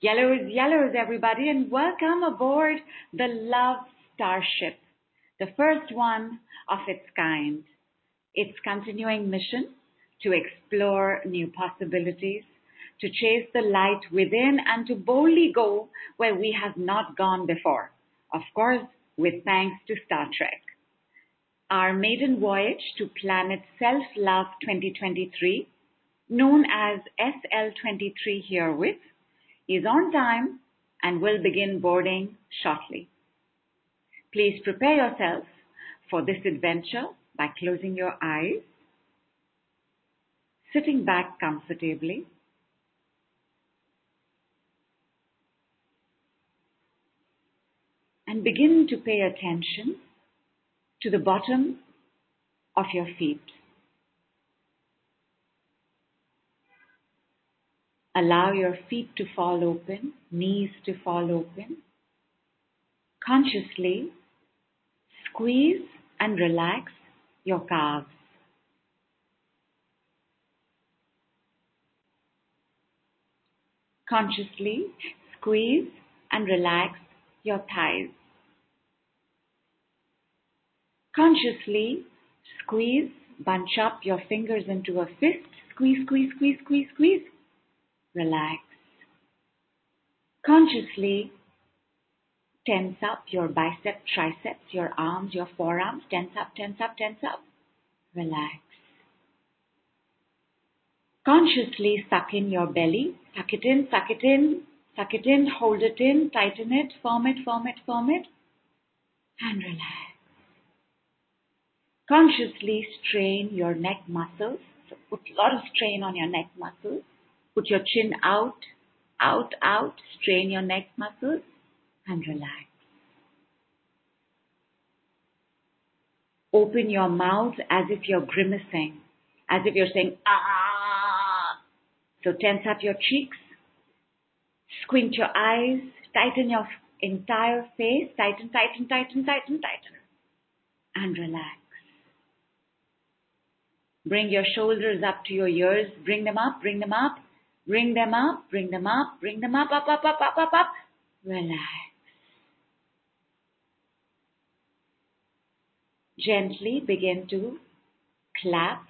Yellows, yellows, everybody, and welcome aboard the Love Starship, the first one of its kind. Its continuing mission to explore new possibilities, to chase the light within, and to boldly go where we have not gone before. Of course, with thanks to Star Trek. Our maiden voyage to planet Self Love 2023, known as SL23 herewith, is on time and will begin boarding shortly. Please prepare yourself for this adventure by closing your eyes, sitting back comfortably, and begin to pay attention to the bottom of your feet. Allow your feet to fall open, knees to fall open. Consciously squeeze and relax your calves. Consciously squeeze and relax your thighs. Consciously squeeze, bunch up your fingers into a fist, squeeze, squeeze, squeeze, squeeze, squeeze relax. Consciously tense up your biceps, triceps, your arms, your forearms. Tense up, tense up, tense up. Relax. Consciously suck in your belly. Suck it in, suck it in, suck it in, hold it in, tighten it, firm it, firm it, firm it, and relax. Consciously strain your neck muscles. So put a lot of strain on your neck muscles. Put your chin out, out, out. Strain your neck muscles and relax. Open your mouth as if you're grimacing, as if you're saying, ah. So tense up your cheeks, squint your eyes, tighten your entire face, tighten, tighten, tighten, tighten, tighten, and relax. Bring your shoulders up to your ears, bring them up, bring them up, Bring them up, bring them up, bring them up, up, up, up, up, up, up. Relax. Gently begin to clap.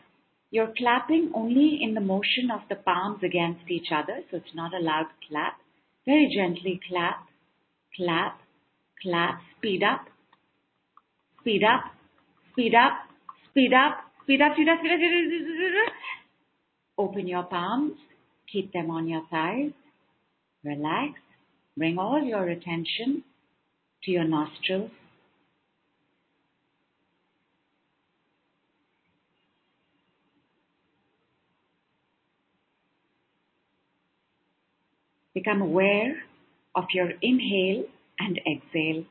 You're clapping only in the motion of the palms against each other, so it's not a loud clap. Very gently clap, clap, clap, speed up, speed up, speed up, speed up, speed up, speed up, speed up, speed up. Open your palms Keep them on your thighs. Relax. Bring all your attention to your nostrils. Become aware of your inhale and exhale.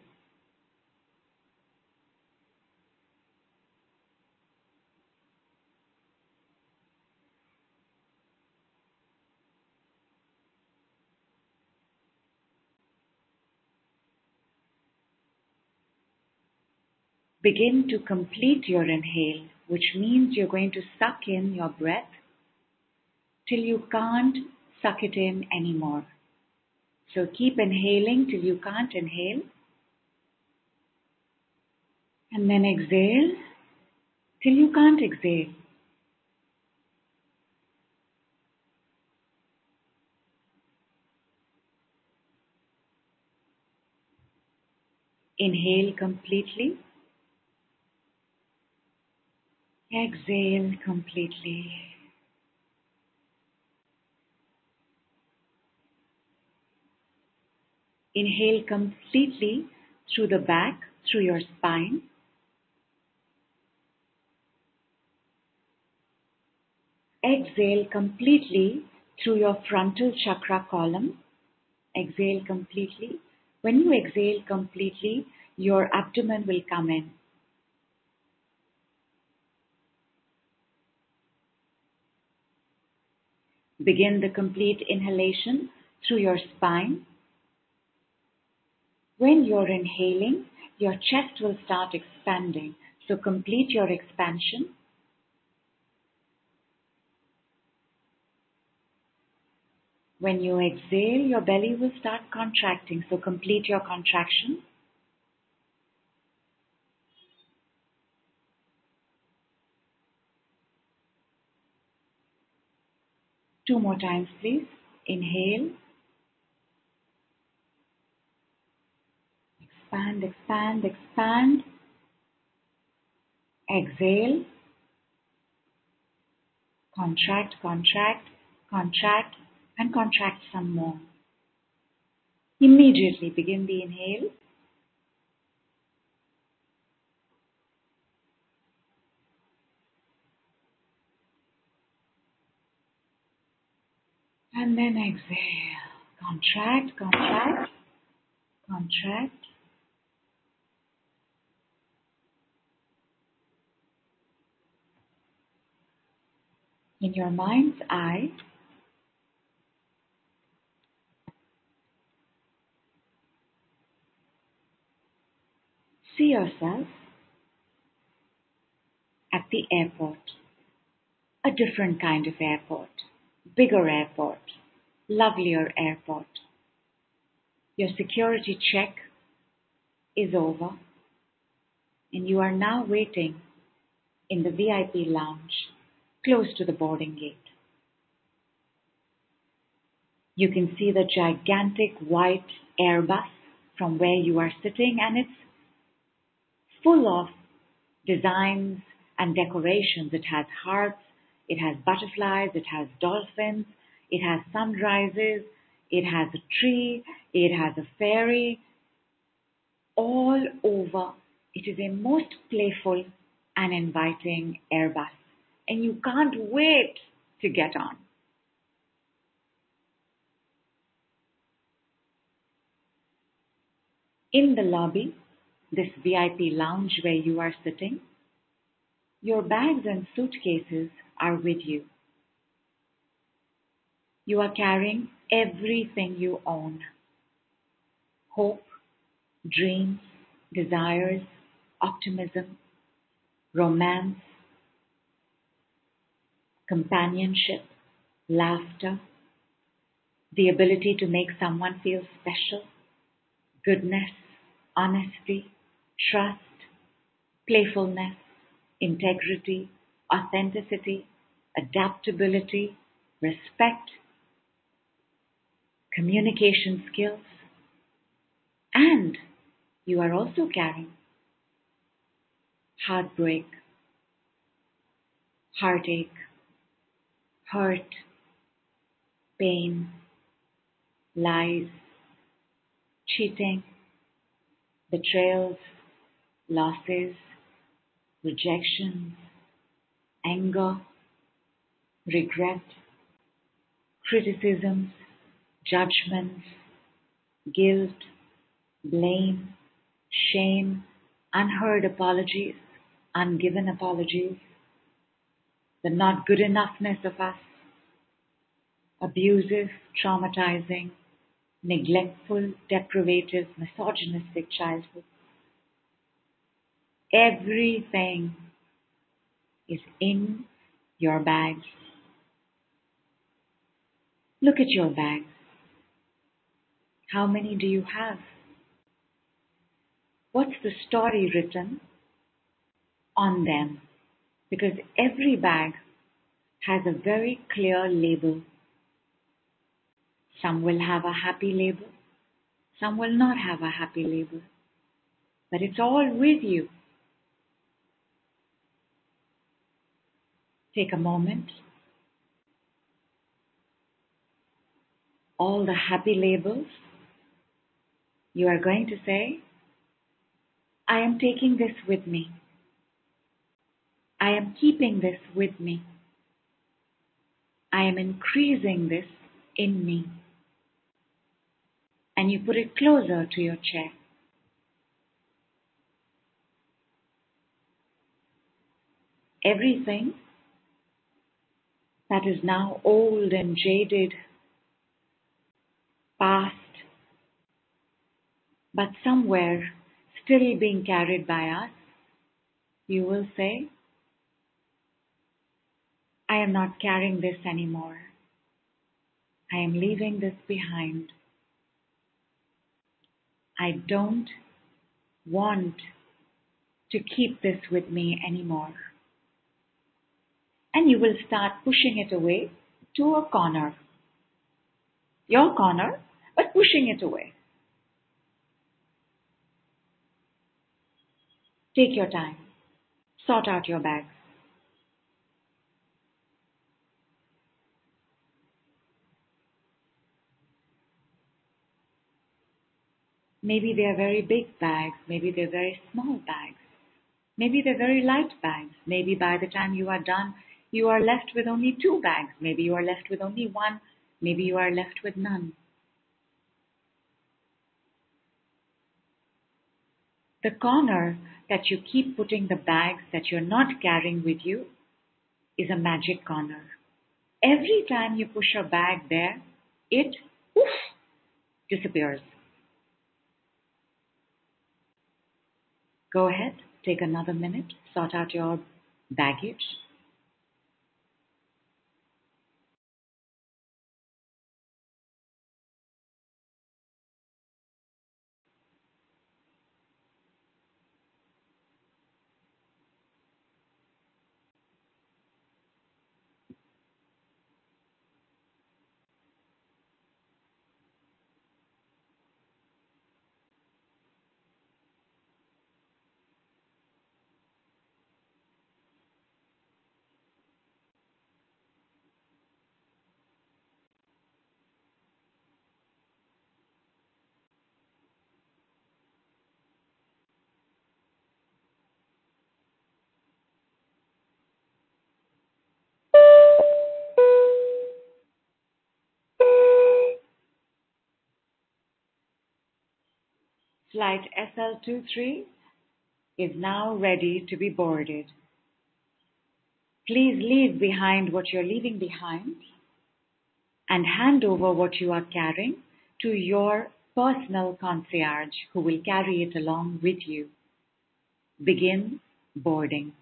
Begin to complete your inhale, which means you're going to suck in your breath till you can't suck it in anymore. So keep inhaling till you can't inhale. And then exhale till you can't exhale. Inhale completely. Exhale completely. Inhale completely through the back, through your spine. Exhale completely through your frontal chakra column. Exhale completely. When you exhale completely, your abdomen will come in. Begin the complete inhalation through your spine. When you're inhaling, your chest will start expanding. So complete your expansion. When you exhale, your belly will start contracting. So complete your contraction. Two more times, please. Inhale. Expand, expand, expand. Exhale. Contract, contract, contract, and contract some more. Immediately begin the inhale. And then exhale. Contract, contract, contract. In your mind's eye, see yourself at the airport, a different kind of airport, bigger airport, lovelier airport. Your security check is over and you are now waiting in the VIP lounge close to the boarding gate. You can see the gigantic white Airbus from where you are sitting and it's full of designs and decorations. It has hearts, it has butterflies, it has dolphins, it has sunrises, it has a tree, it has a fairy. All over, it is a most playful and inviting Airbus, and you can't wait to get on. In the lobby, this VIP lounge where you are sitting, your bags and suitcases are with you. You are carrying everything you own hope, dreams, desires, optimism, romance, companionship, laughter, the ability to make someone feel special, goodness, honesty, trust, playfulness, integrity, authenticity, adaptability, respect, communication skills, and you are also carrying heartbreak, heartache, hurt, pain, lies, cheating, betrayals, losses, rejections, anger, regret, criticisms, judgments, guilt, blame, shame, unheard apologies, ungiven apologies, the not good enoughness of us, abusive, traumatizing, neglectful, deprivative, misogynistic childhood. Everything is in your bags. Look at your bags. How many do you have? What's the story written on them? Because every bag has a very clear label. Some will have a happy label, some will not have a happy label, but it's all with you. Take a moment. All the happy labels, you are going to say, I am taking this with me. I am keeping this with me. I am increasing this in me. And you put it closer to your chair. Everything that is now old and jaded, past, but somewhere still being carried by us, you will say, I am not carrying this anymore. I am leaving this behind. I don't want to keep this with me anymore. And you will start pushing it away to a corner. Your corner, but pushing it away. Take your time. Sort out your bags. Maybe they're very big bags, maybe they're very small bags, maybe they're very light bags. Maybe by the time you are done, you are left with only two bags, maybe you are left with only one, maybe you are left with none. The corner that you keep putting the bags that you're not carrying with you is a magic corner. Every time you push a bag there, it oof, disappears. Go ahead, take another minute, sort out your baggage. Flight SL23 is now ready to be boarded. Please leave behind what you're leaving behind and hand over what you are carrying to your personal concierge who will carry it along with you. Begin boarding.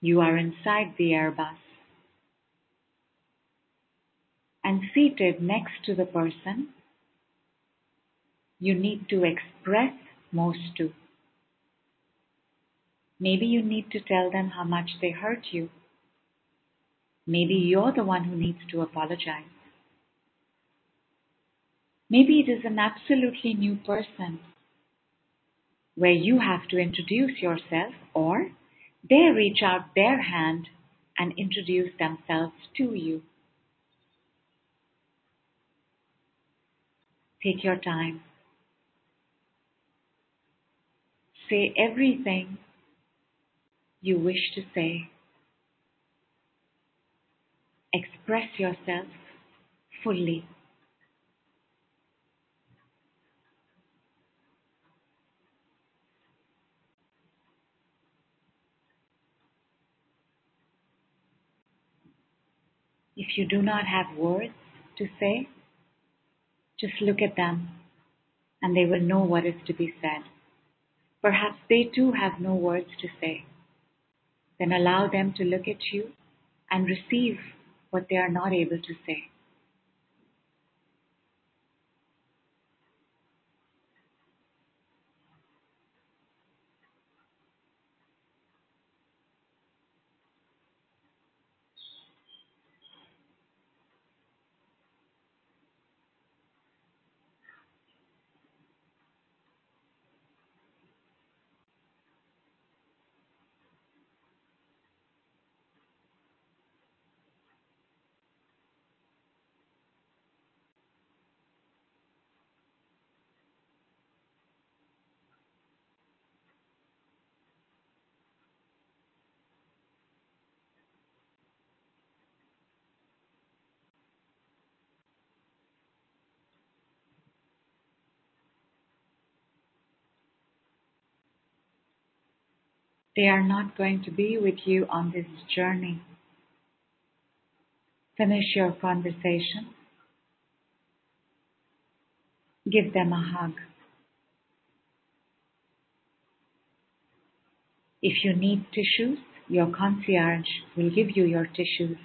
You are inside the Airbus and seated next to the person you need to express most to. Maybe you need to tell them how much they hurt you. Maybe you're the one who needs to apologize. Maybe it is an absolutely new person where you have to introduce yourself or they reach out their hand and introduce themselves to you. Take your time. Say everything you wish to say. Express yourself fully. If you do not have words to say, just look at them and they will know what is to be said. Perhaps they too have no words to say. Then allow them to look at you and receive what they are not able to say. They are not going to be with you on this journey. Finish your conversation. Give them a hug. If you need tissues, your concierge will give you your tissues.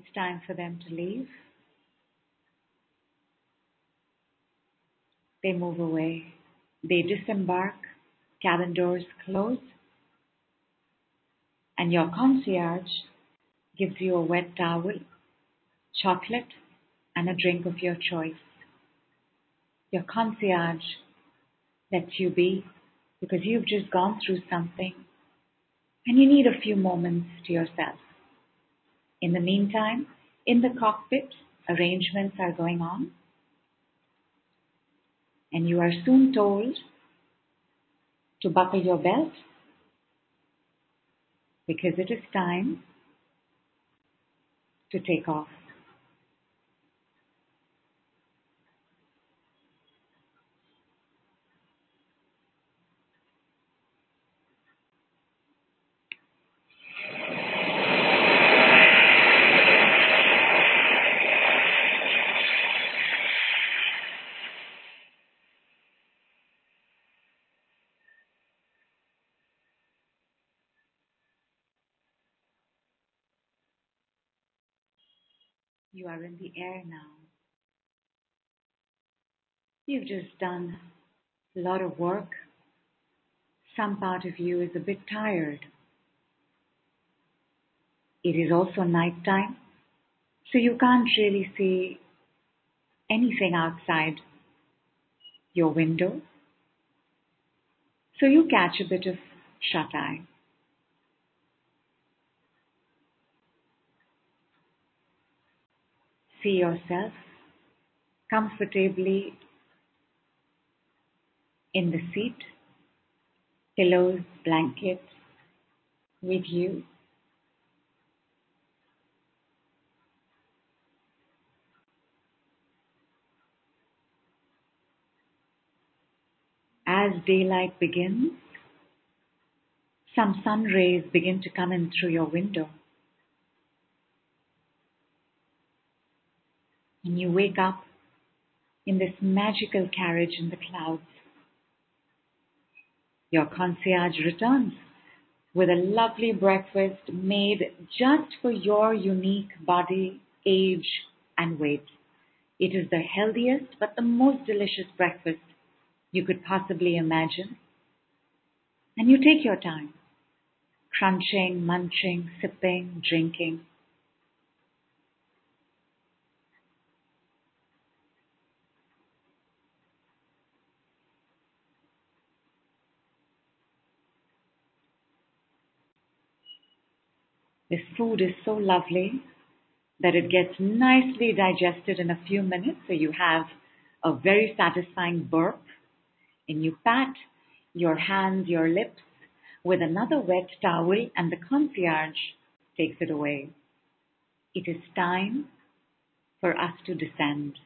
It's time for them to leave. They move away. They disembark. Cabin doors close. And your concierge gives you a wet towel, chocolate, and a drink of your choice. Your concierge lets you be because you've just gone through something and you need a few moments to yourself. In the meantime, in the cockpit, arrangements are going on, and you are soon told to buckle your belt because it is time to take off. You are in the air now. You've just done a lot of work. Some part of you is a bit tired. It is also night time, so you can't really see anything outside your window. So you catch a bit of shut eye. See yourself comfortably in the seat, pillows, blankets with you. As daylight begins, some sun rays begin to come in through your window. And you wake up in this magical carriage in the clouds. Your concierge returns with a lovely breakfast made just for your unique body, age, and weight. It is the healthiest but the most delicious breakfast you could possibly imagine. And you take your time, crunching, munching, sipping, drinking. This food is so lovely that it gets nicely digested in a few minutes, so you have a very satisfying burp. And you pat your hands, your lips with another wet towel, and the concierge takes it away. It is time for us to descend.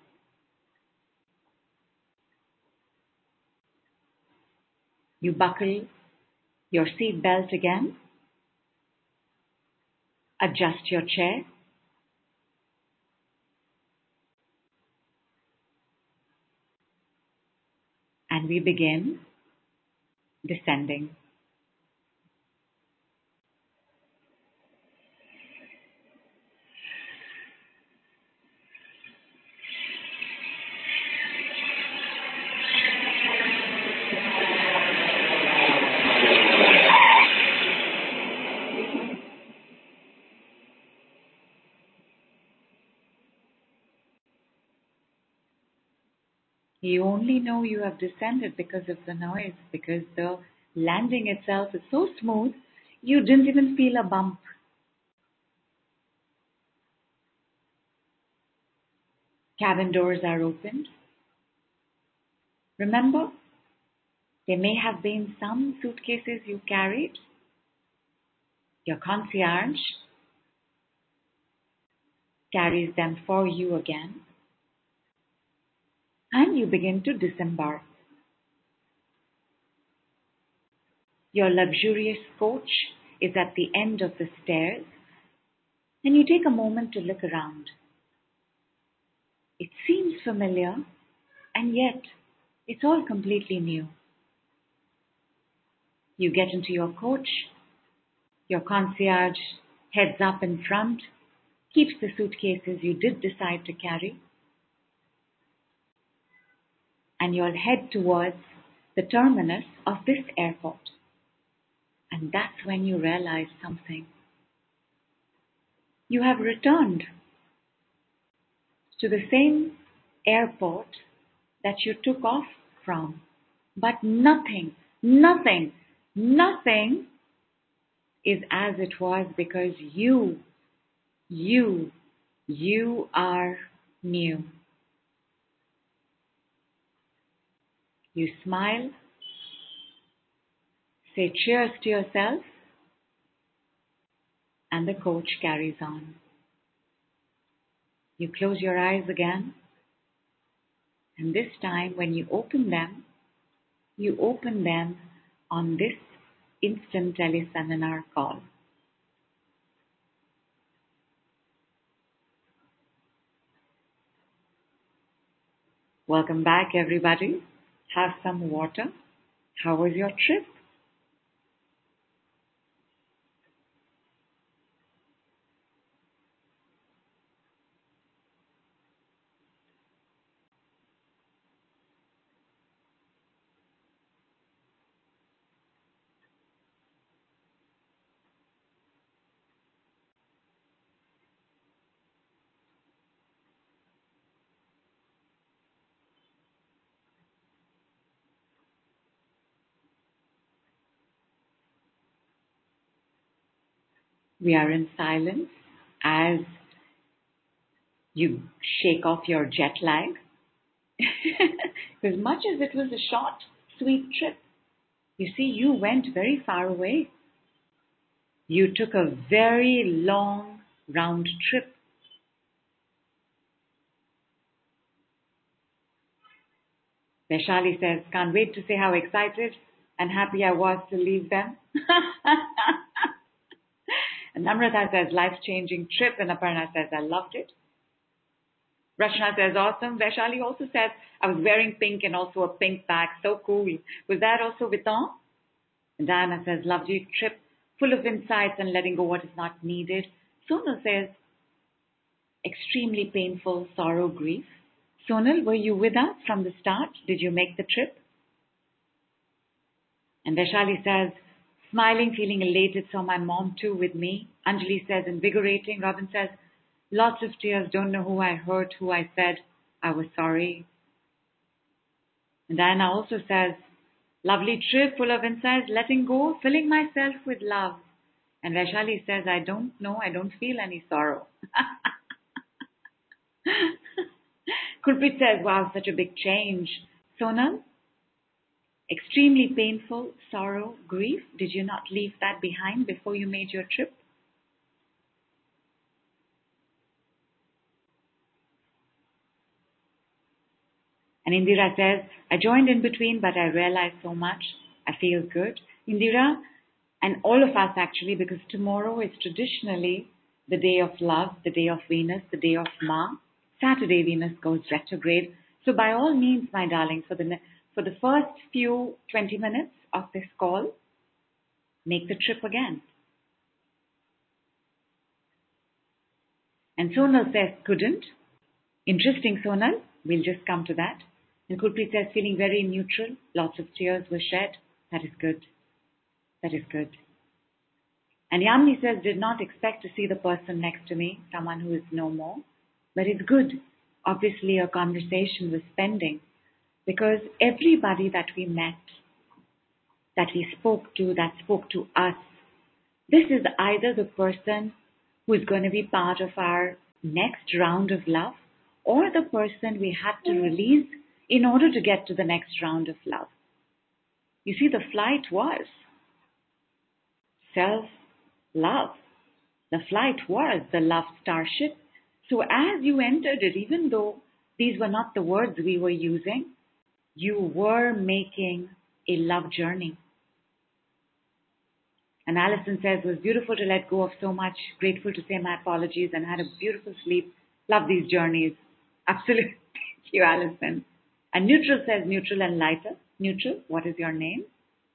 You buckle your seat belt again adjust your chair. And we begin descending. You only know you have descended because of the noise, because the landing itself is so smooth, you didn't even feel a bump. Cabin doors are opened. Remember, there may have been some suitcases you carried. Your concierge carries them for you again and you begin to disembark. Your luxurious coach is at the end of the stairs, and you take a moment to look around. It seems familiar, and yet it's all completely new. You get into your coach, your concierge heads up in front, keeps the suitcases you did decide to carry, and you'll head towards the terminus of this airport. And that's when you realize something. You have returned to the same airport that you took off from, but nothing, nothing, nothing is as it was because you, you, you are new. You smile, say cheers to yourself, and the coach carries on. You close your eyes again, and this time when you open them, you open them on this instant teleseminar call. Welcome back, everybody. Have some water. How was your trip? We are in silence as you shake off your jet lag. as much as it was a short, sweet trip, you see, you went very far away. You took a very long round trip. Vaishali says, can't wait to say how excited and happy I was to leave them. Namrata says, life-changing trip. And Aparna says, I loved it. Rachna says, awesome. Vaishali also says, I was wearing pink and also a pink bag. So cool. Was that also Vuitton? And Diana says, loved lovely trip, full of insights and letting go what is not needed. Sonal says, extremely painful sorrow, grief. Sonal, were you with us from the start? Did you make the trip? And Vaishali says, Smiling, feeling elated, saw my mom too with me. Anjali says, invigorating. Robin says, lots of tears, don't know who I hurt, who I said I was sorry. And Diana also says, lovely trip, full of insights, letting go, filling myself with love. And Vaishali says, I don't know, I don't feel any sorrow. Kulpreet says, wow, such a big change. Sonal, extremely painful sorrow, grief? Did you not leave that behind before you made your trip? And Indira says, I joined in between, but I realized so much. I feel good. Indira, and all of us actually, because tomorrow is traditionally the day of love, the day of Venus, the day of Ma. Saturday, Venus goes retrograde. So by all means, my darling, for the for the first few 20 minutes of this call, make the trip again. And Sonal says, couldn't. Interesting, Sonal. We'll just come to that. And Kulpreet says, feeling very neutral. Lots of tears were shed. That is good. That is good. And Yamini says, did not expect to see the person next to me, someone who is no more. But it's good. Obviously, a conversation was pending because everybody that we met, that we spoke to, that spoke to us, this is either the person who is going to be part of our next round of love or the person we had to release in order to get to the next round of love. You see, the flight was self love. The flight was the love starship. So as you entered it, even though these were not the words we were using, you were making a love journey. And Allison says, it was beautiful to let go of so much, grateful to say my apologies, and had a beautiful sleep. Love these journeys. Absolutely. Thank you, Allison. And Neutral says, neutral and lighter. Neutral, what is your name?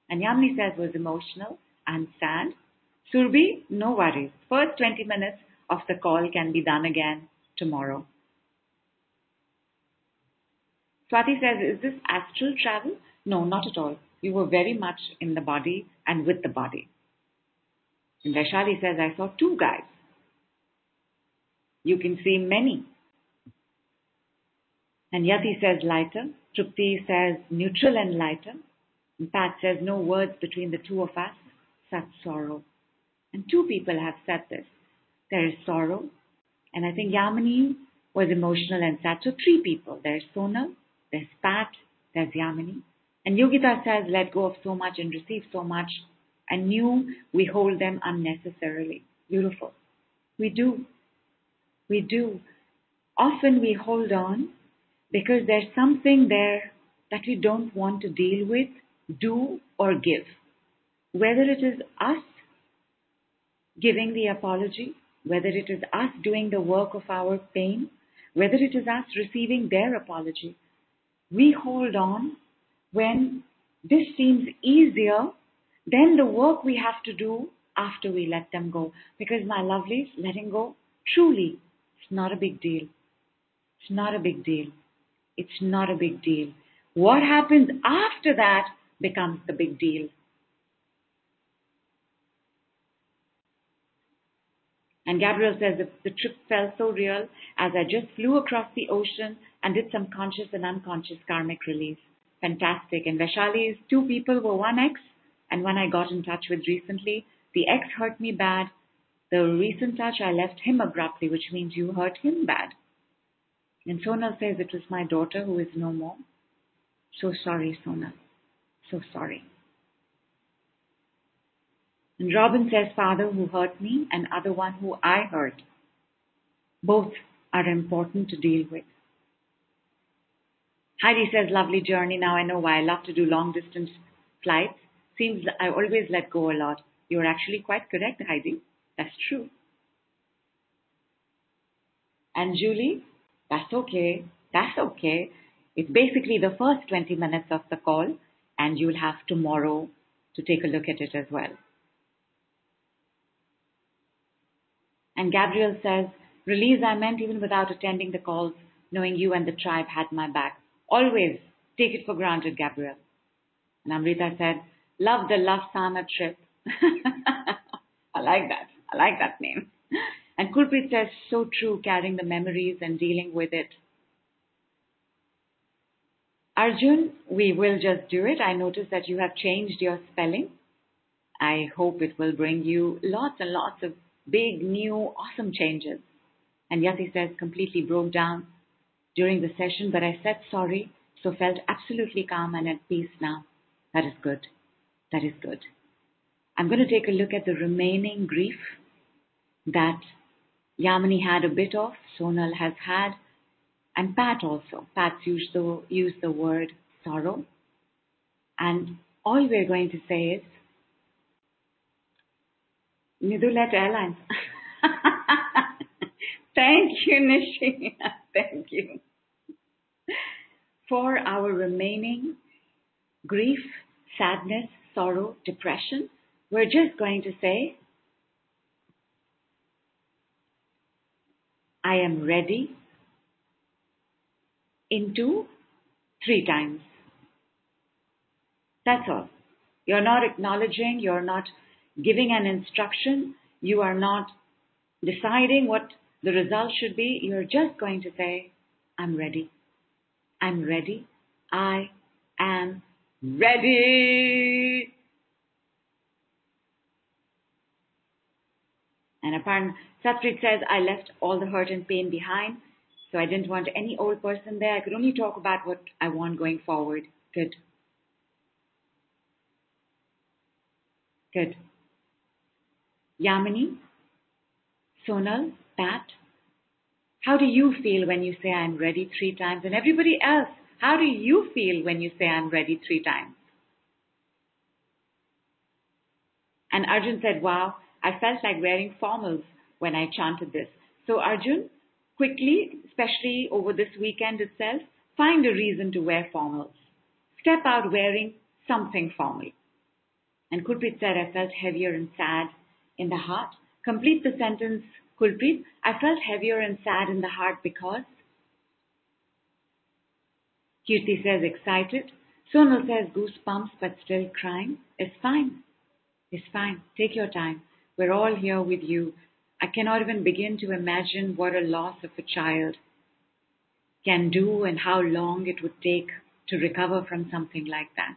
And Yamini says, was emotional and sad. Surbi, no worries. First 20 minutes of the call can be done again tomorrow. Swati says, is this astral travel? No, not at all. You were very much in the body and with the body. And Vaishali says, I saw two guys. You can see many. And Yati says lighter. Trupti says neutral and lighter. And Pat says no words between the two of us, such sorrow. And two people have said this. There is sorrow. And I think Yamini was emotional and sad. So three people. There's Sonal, there's Pat, there's Yamini. And Yogita says let go of so much and receive so much and knew we hold them unnecessarily. Beautiful. We do. We do. Often we hold on because there's something there that we don't want to deal with, do, or give. Whether it is us giving the apology, whether it is us doing the work of our pain, whether it is us receiving their apology, we hold on when this seems easier than the work we have to do after we let them go. Because, my lovelies, letting go, truly, it's not a big deal. It's not a big deal. It's not a big deal. What happens after that becomes the big deal. And Gabriel says the, the trip felt so real as I just flew across the ocean and did some conscious and unconscious karmic release. Fantastic. And Vaishali's two people were one ex and one I got in touch with recently. The ex hurt me bad. The recent touch, I left him abruptly, which means you hurt him bad. And Sonal says it was my daughter who is no more. So sorry, Sonal. So sorry. And Robin says, Father who hurt me and other one who I hurt. Both are important to deal with. Heidi says, lovely journey. Now I know why I love to do long distance flights. Seems I always let go a lot. You're actually quite correct, Heidi. That's true. And Julie, that's okay. That's okay. It's basically the first 20 minutes of the call, and you'll have tomorrow to take a look at it as well. And Gabriel says, Release I meant even without attending the calls, knowing you and the tribe had my back. Always take it for granted, Gabriel. And Amrita said, Love the Love Sana trip. I like that. I like that name. And Kulpreet says, so true, carrying the memories and dealing with it. Arjun, we will just do it. I noticed that you have changed your spelling. I hope it will bring you lots and lots of big, new, awesome changes. And Yati says, completely broke down during the session, but I said sorry, so felt absolutely calm and at peace now. That is good. That is good. I'm going to take a look at the remaining grief that Yamini had a bit of, Sonal has had, and Pat also. Pat's used the, used the word sorrow. And all we're going to say is, Nidulet Airlines. Thank you, Nishi. Thank you. For our remaining grief, sadness, sorrow, depression, we're just going to say, I am ready into three times. That's all. You're not acknowledging, you're not giving an instruction, you are not deciding what the result should be. You're just going to say, I'm ready. I'm ready. I am ready. And apparently, Satrit says, I left all the hurt and pain behind, so I didn't want any old person there. I could only talk about what I want going forward. Good. Good. Yamini, Sonal, Pat, how do you feel when you say I'm ready three times? And everybody else, how do you feel when you say I'm ready three times? And Arjun said, wow, I felt like wearing formals when I chanted this. So Arjun, quickly, especially over this weekend itself, find a reason to wear formals. Step out wearing something formal. And Kulpreet said, I felt heavier and sad in the heart. Complete the sentence, Kulpreet. I felt heavier and sad in the heart because. Kirti says, excited. Sonal says, goosebumps but still crying. It's fine. It's fine. Take your time. We're all here with you. I cannot even begin to imagine what a loss of a child can do and how long it would take to recover from something like that.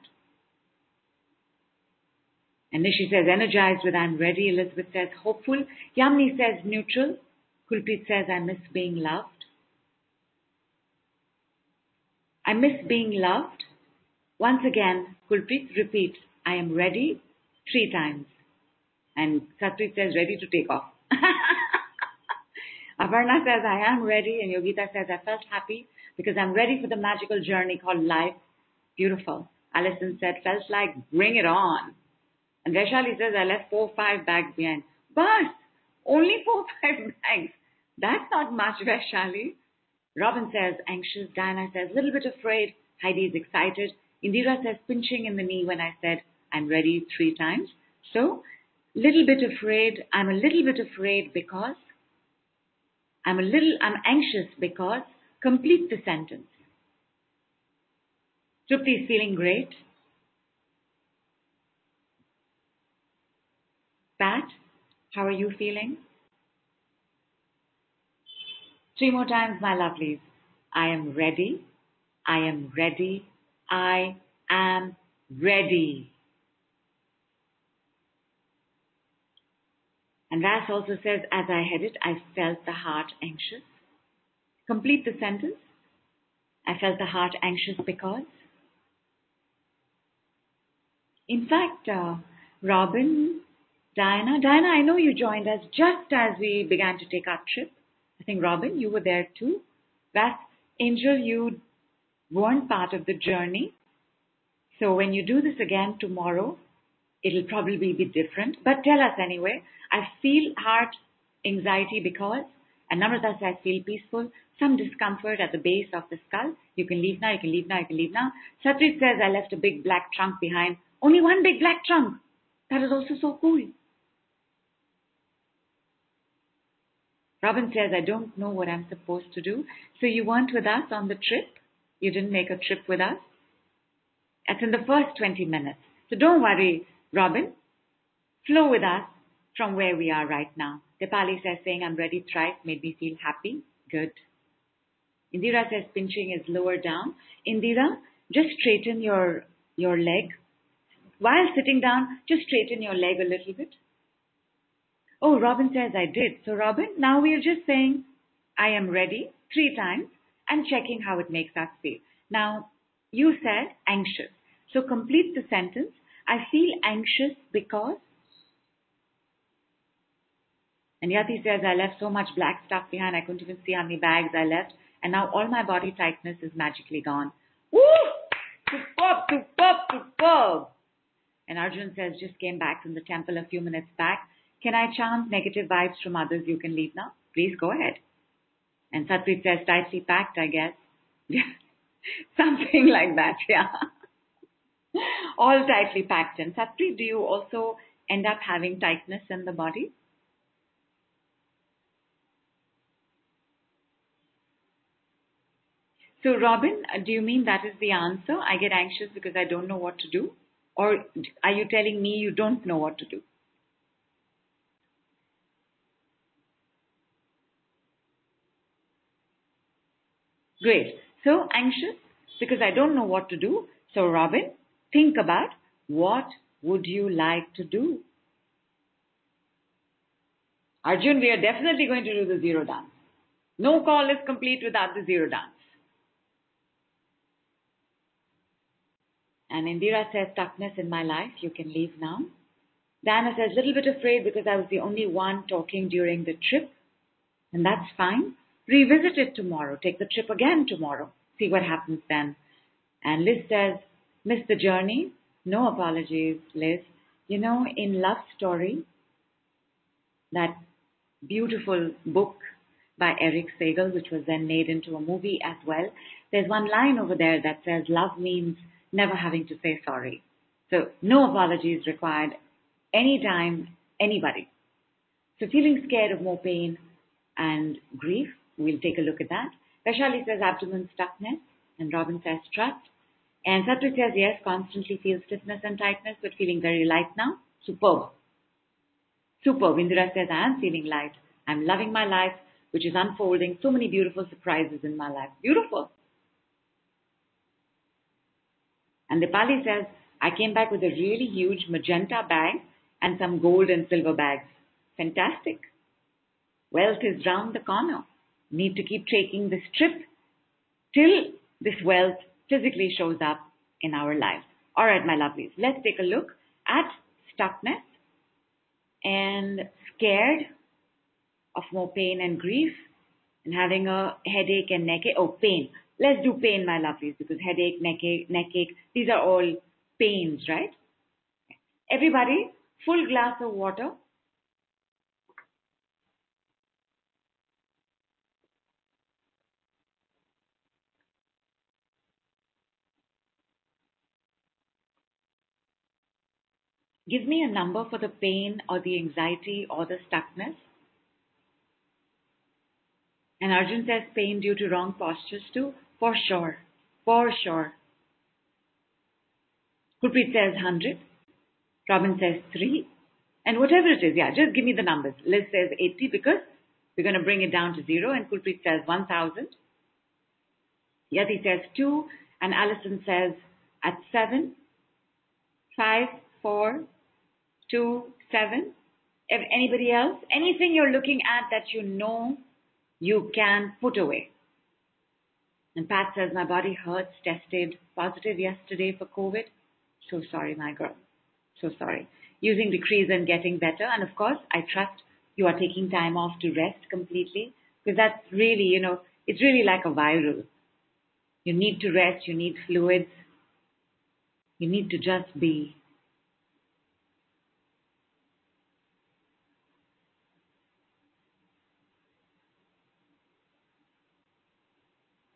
And Nishi says, energized with I'm ready. Elizabeth says, hopeful. Yamini says, neutral. Kulpreet says, I miss being loved. I miss being loved. Once again, Kulpreet repeats, I am ready three times. And Satpreet says, ready to take off. Aparna says, I am ready. And Yogita says, I felt happy because I'm ready for the magical journey called life. Beautiful. Allison said, felt like bring it on. And Vaishali says, I left four, five bags behind. But only four, five bags. That's not much, Vaishali. Robin says, anxious. Diana says, little bit afraid. Heidi is excited. Indira says, pinching in the knee when I said, I'm ready three times. So, little bit afraid. I'm a little bit afraid because I'm a little, I'm anxious because complete the sentence. Trupti is feeling great. Pat, how are you feeling? Three more times, my lovelies. I am ready. I am ready. I am ready. And Vas also says, as I headed, I felt the heart anxious. Complete the sentence. I felt the heart anxious because. In fact, uh, Robin, Diana, Diana, I know you joined us just as we began to take our trip. I think Robin, you were there too. Vas, Angel, you weren't part of the journey. So when you do this again tomorrow, it'll probably be different. But tell us anyway. I feel heart anxiety because, and Namrata says I feel peaceful, some discomfort at the base of the skull. You can leave now, you can leave now, you can leave now. Satrit says I left a big black trunk behind. Only one big black trunk. That is also so cool. Robin says, I don't know what I'm supposed to do. So you weren't with us on the trip? You didn't make a trip with us? That's in the first 20 minutes. So don't worry, Robin. Flow with us from where we are right now. Dipali says, saying, I'm ready thrice made me feel happy. Good. Indira says, pinching is lower down. Indira, just straighten your, your leg. While sitting down, just straighten your leg a little bit. Oh, Robin says I did. So Robin, now we are just saying, I am ready three times and checking how it makes us feel. Now, you said anxious. So complete the sentence. I feel anxious because and Yati says, I left so much black stuff behind, I couldn't even see how many bags I left. And now all my body tightness is magically gone. Woo! Superb, superb, superb. And Arjun says, just came back from the temple a few minutes back. Can I chant negative vibes from others? You can leave now. Please go ahead. And Satpreet says, tightly packed, I guess. Something like that, yeah. All tightly packed. And Satpreet, do you also end up having tightness in the body? So, Robin, do you mean that is the answer? I get anxious because I don't know what to do? Or are you telling me you don't know what to do? Great. So, anxious because I don't know what to do. So, Robin, think about what would you like to do? Arjun, we are definitely going to do the zero dance. No call is complete without the zero dance. And Indira says, toughness in my life, you can leave now. Diana says, little bit afraid because I was the only one talking during the trip. And that's fine. Revisit it tomorrow. Take the trip again tomorrow. See what happens then. And Liz says, miss the journey? No apologies, Liz. You know, in Love Story, that beautiful book by Erich Segal, which was then made into a movie as well, there's one line over there that says, Love means never having to say sorry. So, no apologies required anytime, anybody. So, feeling scared of more pain and grief, we'll take a look at that. Vaishali says abdomen stuckness, and Robin says trust. And Satwik says yes, constantly feel stiffness and tightness, but feeling very light now. Superb. Superb. Indira says I am feeling light. I'm loving my life, which is unfolding. So many beautiful surprises in my life. Beautiful. And Dipali says, I came back with a really huge magenta bag and some gold and silver bags. Fantastic. Wealth is round the corner. Need to keep taking this trip till this wealth physically shows up in our lives. All right, my lovelies, let's take a look at stuckness and scared of more pain and grief and having a headache and neck ache. Oh, pain. Let's do pain, my lovelies, because headache, neck ache, neck ache, these are all pains, right? Everybody, full glass of water. Give me a number for the pain or the anxiety or the stuckness. And Arjun says pain due to wrong postures too. For sure. For sure. Gurpreet says 100. Robin says 3. And whatever it is, yeah, just give me the numbers. Liz says 80 because we're going to bring it down to 0. And Kulpreet says 1000. Yati says 2. And Alison says at 7. 5, 4, 2, 7. If anybody else, anything you're looking at that you know you can put away. And Pat says, My body hurts, tested positive yesterday for COVID. So sorry, my girl. So sorry. Using decrees and getting better. And of course, I trust you are taking time off to rest completely because that's really, you know, it's really like a viral. You need to rest, you need fluids, you need to just be.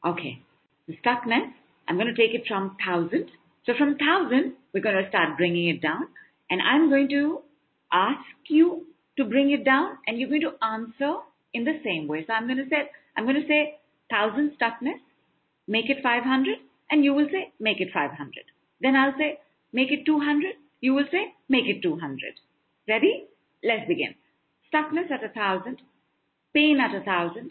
Okay, the stuckness, I'm going to take it from 1000. So from 1000, we're going to start bringing it down. And I'm going to ask you to bring it down and you're going to answer in the same way. So I'm going to say, I'm going to say 1000 stuckness, make it 500 and you will say make it 500. Then I'll say make it 200, you will say make it 200. Ready? Let's begin. Stuckness at a thousand, pain at a thousand,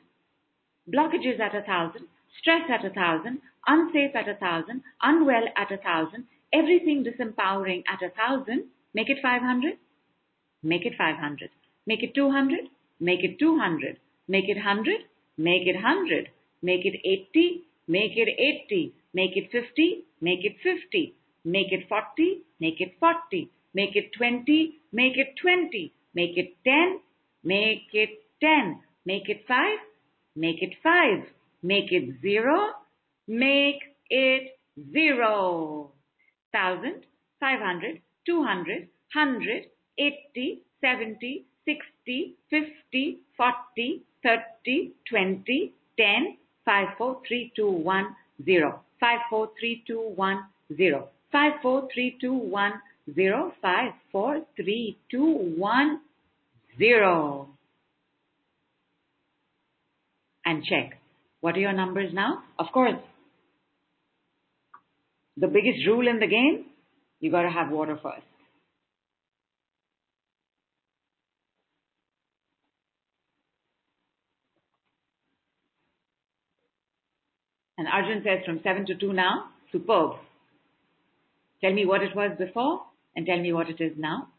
blockages at a thousand, stress at a thousand, unsafe at a thousand, unwell at a thousand, everything disempowering at a thousand, make it 500, make it 500, make it 200, make it 200, make it 100, make it 100, make it 80, make it 80, make it 50, make it 50, make it 40, make it 40, make it 20, make it 20, make it 10, make it 10, make it 5, make it 5, make it 0, make it 0. 1000, 500, 200, 100, 80, 70, 60, 50, 40, 30, 20, 10, 5, 4, 3, 2, 1, 0. 5, 4, 3, 2, 1, 0. 5, 4, 3, 2, 1, 0. 5, 4, 3, 2, 1, 0. And check. What are your numbers now? Of course, the biggest rule in the game, you got to have water first. And Arjun says from 7 to 2 now, superb. Tell me what it was before and tell me what it is now.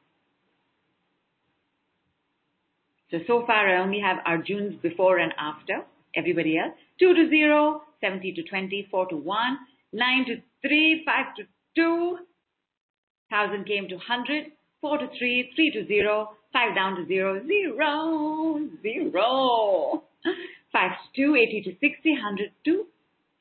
So, so far I only have Arjun's before and after, everybody else. 2 to 0, 70 to 20, 4 to 1, 9 to 3, 5 to 2, 1000 came to 100, 4 to 3, 3 to 0, 5 down to 0, 0, 0, 5 to 2, 80 to 60, 100 to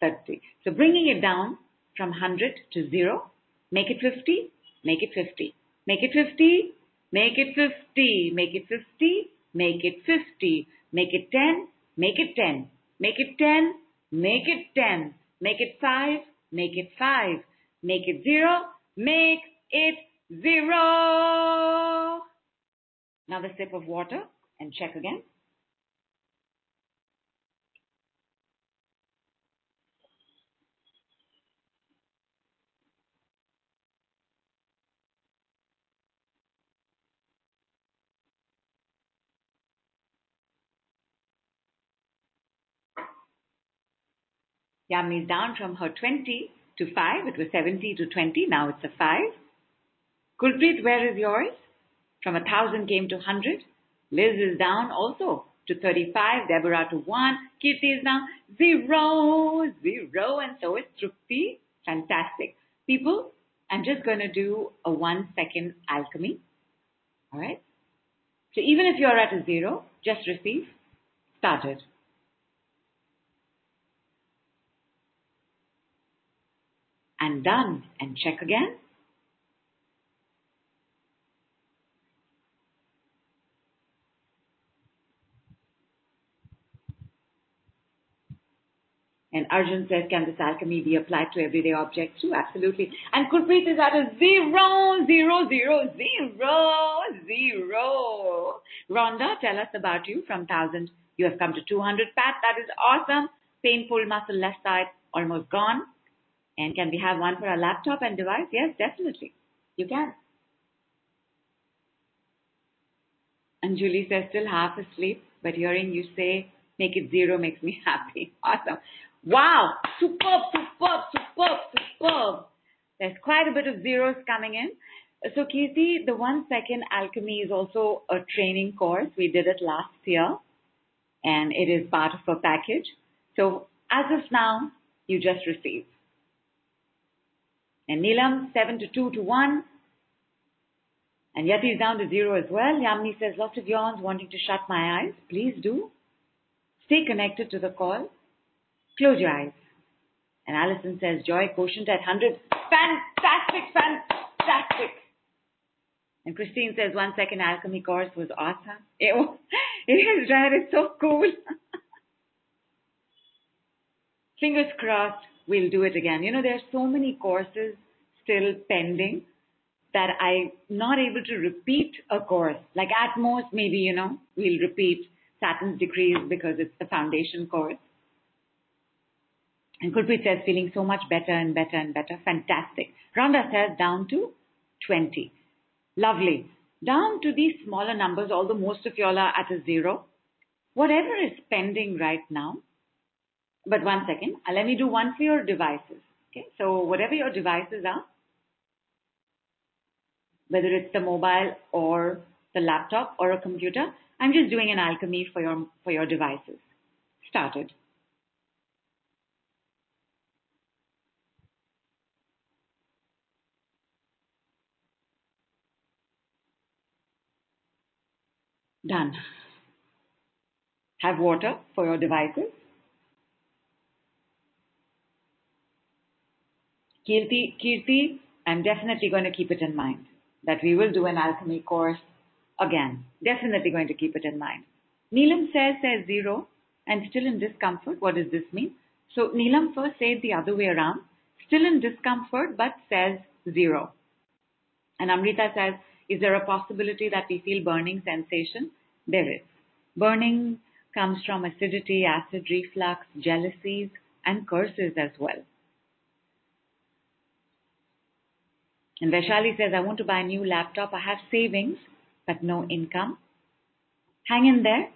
30. So bringing it down from 100 to 0, make it 50, make it 50. Make it 50. Make it 50. Make it 50. Make it 50. Make it 10. Make it 10. Make it 10. Make it 10. Make it 5. Make it 5. Make it 0. Make it 0. Another sip of water and check again. Yamini is down from her 20 to 5. It was 70 to 20. Now it's a 5. Kulpreet, where is yours? From 1,000 came to 100. Liz is down also to 35. Deborah to 1. Kirti is now 0. 0. And so is Trupti. Fantastic. People, I'm just going to do a one second alchemy. All right. So even if you're at a zero, just receive. Started. And done and check again. And Arjun says, can this alchemy be applied to everyday objects too? Absolutely. And Gurpreet is at a zero, zero, zero, zero, zero. Rhonda, tell us about you from 1000. You have come to 200. Pat, that is awesome. Painful muscle left side, almost gone. And can we have one for our laptop and device? Yes, definitely. You can. And Julie says, still half asleep, but hearing you say, make it zero makes me happy. Awesome. Wow. Superb, superb, superb, superb. There's quite a bit of zeros coming in. So Kirti, the one second alchemy is also a training course. We did it last year and it is part of a package. So as of now, you just receive. And Nilam, 7 to 2 to 1. And Yati is down to 0 as well. Yamini says, lots of yawns wanting to shut my eyes. Please do. Stay connected to the call. Close your eyes. And Allison says, joy quotient at 100. Fantastic, fantastic. And Christine says, one second alchemy course was awesome. It, was, it is right. It's so cool. Fingers crossed we'll do it again. You know, there are so many courses still pending that I'm not able to repeat a course. Like at most, maybe, you know, we'll repeat Saturn's decrees because it's the foundation course. And Kulpreet says, feeling so much better and better and better. Fantastic. Rhonda says, down to 20. Lovely. Down to these smaller numbers, although most of y'all are at a zero. Whatever is pending right now, but one second, uh, let me do one for your devices. Okay, so whatever your devices are, whether it's the mobile or the laptop or a computer, I'm just doing an alchemy for your for your devices. Started. Done. Have water for your devices. Kirti, I'm definitely going to keep it in mind that we will do an alchemy course again. Definitely going to keep it in mind. Neelam says there's zero and still in discomfort. What does this mean? So Neelam first said the other way around, still in discomfort but says zero. And Amrita says, is there a possibility that we feel burning sensation? There is. Burning comes from acidity, acid reflux, jealousies, and curses as well. And Vaishali says, I want to buy a new laptop. I have savings, but no income. Hang in there.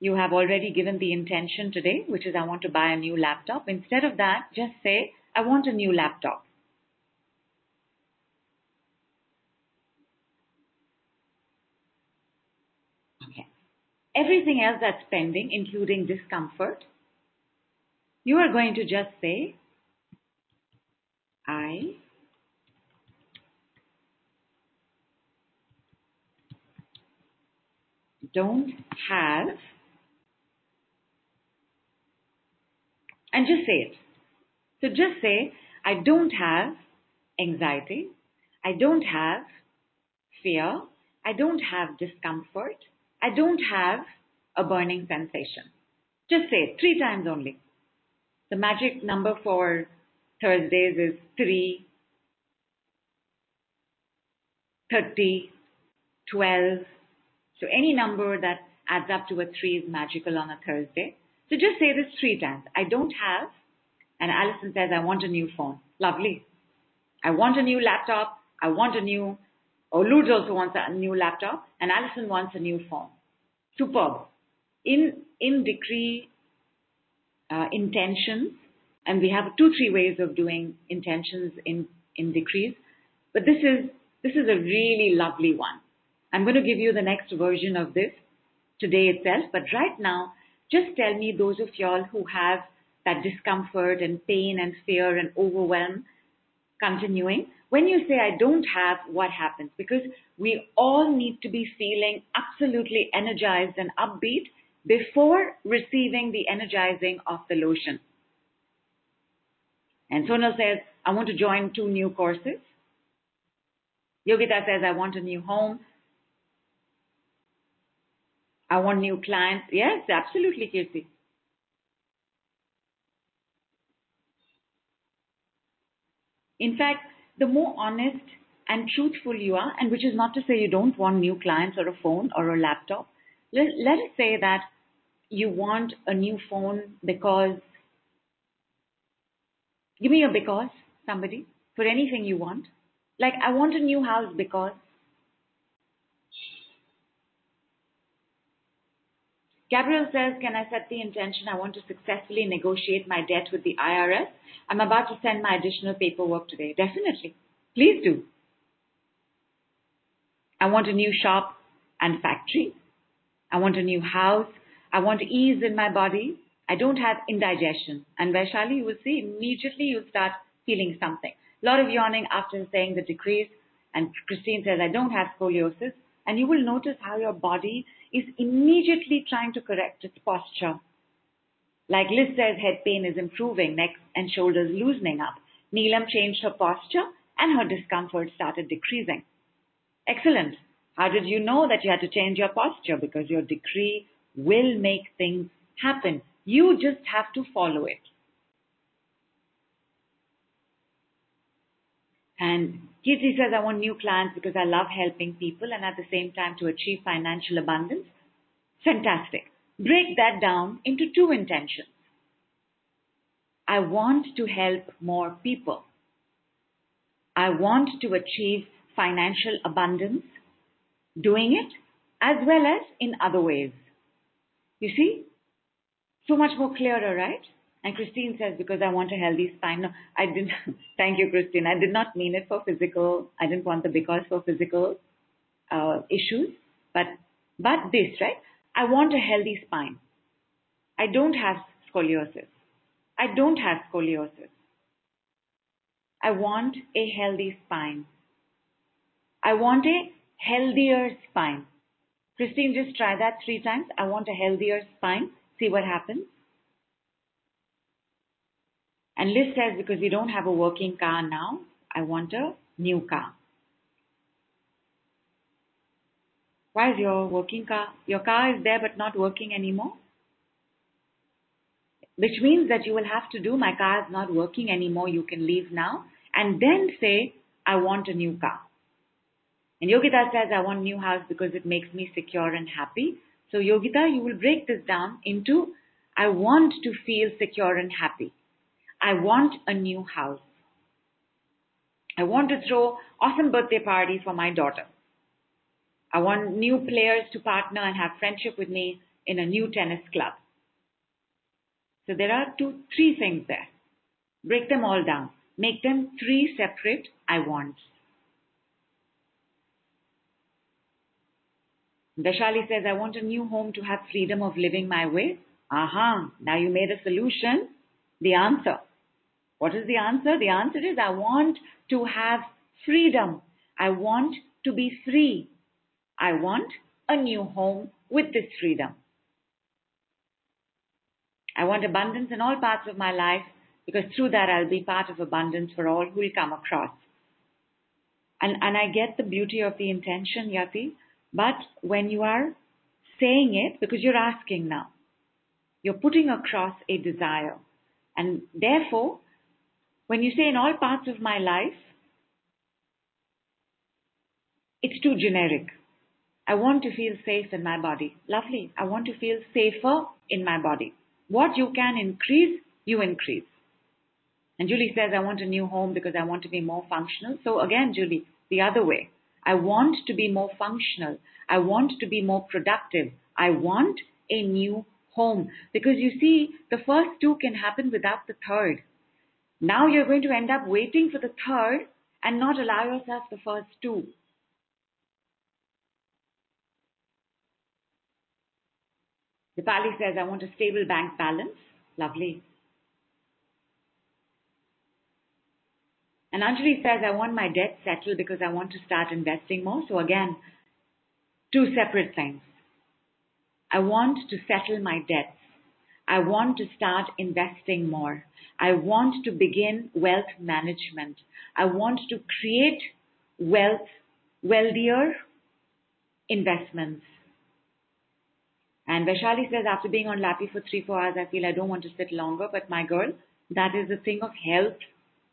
You have already given the intention today, which is I want to buy a new laptop. Instead of that, just say, I want a new laptop. Okay. Everything else that's pending, including discomfort, you are going to just say, I don't have, and just say it. So just say, I don't have anxiety. I don't have fear. I don't have discomfort. I don't have a burning sensation. Just say it three times only. The magic number for Thursdays is 3, 30, 12. So any number that adds up to a 3 is magical on a Thursday. So just say this three times. I don't have, and Allison says, I want a new phone. Lovely. I want a new laptop. I want a new, or Lourdes also wants a new laptop, and Allison wants a new phone. Superb. In, in decree uh, intentions, and we have two, three ways of doing intentions in, in decrees, but this is, this is a really lovely one. I'm going to give you the next version of this today itself, but right now, just tell me those of y'all who have that discomfort and pain and fear and overwhelm continuing. When you say I don't have, what happens? Because we all need to be feeling absolutely energized and upbeat before receiving the energizing of the lotion. And Sonal says, I want to join two new courses. Yogita says, I want a new home. I want new clients. Yes, absolutely, Kirti. In fact, the more honest and truthful you are, and which is not to say you don't want new clients or a phone or a laptop, let, let us say that you want a new phone because, give me a because, somebody, for anything you want. Like, I want a new house because. Gabriel says, Can I set the intention I want to successfully negotiate my debt with the IRS? I'm about to send my additional paperwork today. Definitely. Please do. I want a new shop and factory. I want a new house. I want ease in my body. I don't have indigestion. And Vaishali, you will see immediately you'll start feeling something. A lot of yawning after saying the decrees. And Christine says, I don't have scoliosis. And you will notice how your body is immediately trying to correct its posture. Like Liz says, head pain is improving, neck and shoulders loosening up. Neelam changed her posture and her discomfort started decreasing. Excellent. How did you know that you had to change your posture? Because your decree will make things happen. You just have to follow it. And Kirti says, I want new clients because I love helping people and at the same time to achieve financial abundance. Fantastic. Break that down into two intentions. I want to help more people. I want to achieve financial abundance doing it as well as in other ways. You see? So much more clearer, right? And Christine says, because I want a healthy spine. No, I didn't. Thank you, Christine. I did not mean it for physical. I didn't want the because for physical uh, issues. But, but this, right? I want a healthy spine. I don't have scoliosis. I don't have scoliosis. I want a healthy spine. I want a healthier spine. Christine, just try that three times. I want a healthier spine. See what happens. And Liz says, because we don't have a working car now, I want a new car. Why is your working car, your car is there but not working anymore? Which means that you will have to do, my car is not working anymore, you can leave now, and then say, I want a new car. And Yogita says, I want a new house because it makes me secure and happy. So Yogita, you will break this down into, I want to feel secure and happy. I want a new house. I want to throw awesome birthday party for my daughter. I want new players to partner and have friendship with me in a new tennis club. So there are two, three things there. Break them all down. Make them three separate I wants. Dashali says, I want a new home to have freedom of living my way. Aha, now you made a solution. The answer. What is the answer? The answer is I want to have freedom. I want to be free. I want a new home with this freedom. I want abundance in all parts of my life because through that I'll be part of abundance for all who will come across. And, and I get the beauty of the intention, Yati, but when you are saying it, because you're asking now, you're putting across a desire. And therefore, when you say in all parts of my life, it's too generic. I want to feel safe in my body. Lovely. I want to feel safer in my body. What you can increase, you increase. And Julie says, I want a new home because I want to be more functional. So again, Julie, the other way. I want to be more functional. I want to be more productive. I want a new home. Because you see, the first two can happen without the third. Now you're going to end up waiting for the third and not allow yourself the first two. Dipali says, I want a stable bank balance. Lovely. And Anjali says, I want my debt settled because I want to start investing more. So again, two separate things. I want to settle my debts. I want to start investing more. I want to begin wealth management. I want to create wealth, wealthier investments. And Vaishali says, after being on Lappy for three, four hours, I feel I don't want to sit longer. But my girl, that is a thing of health,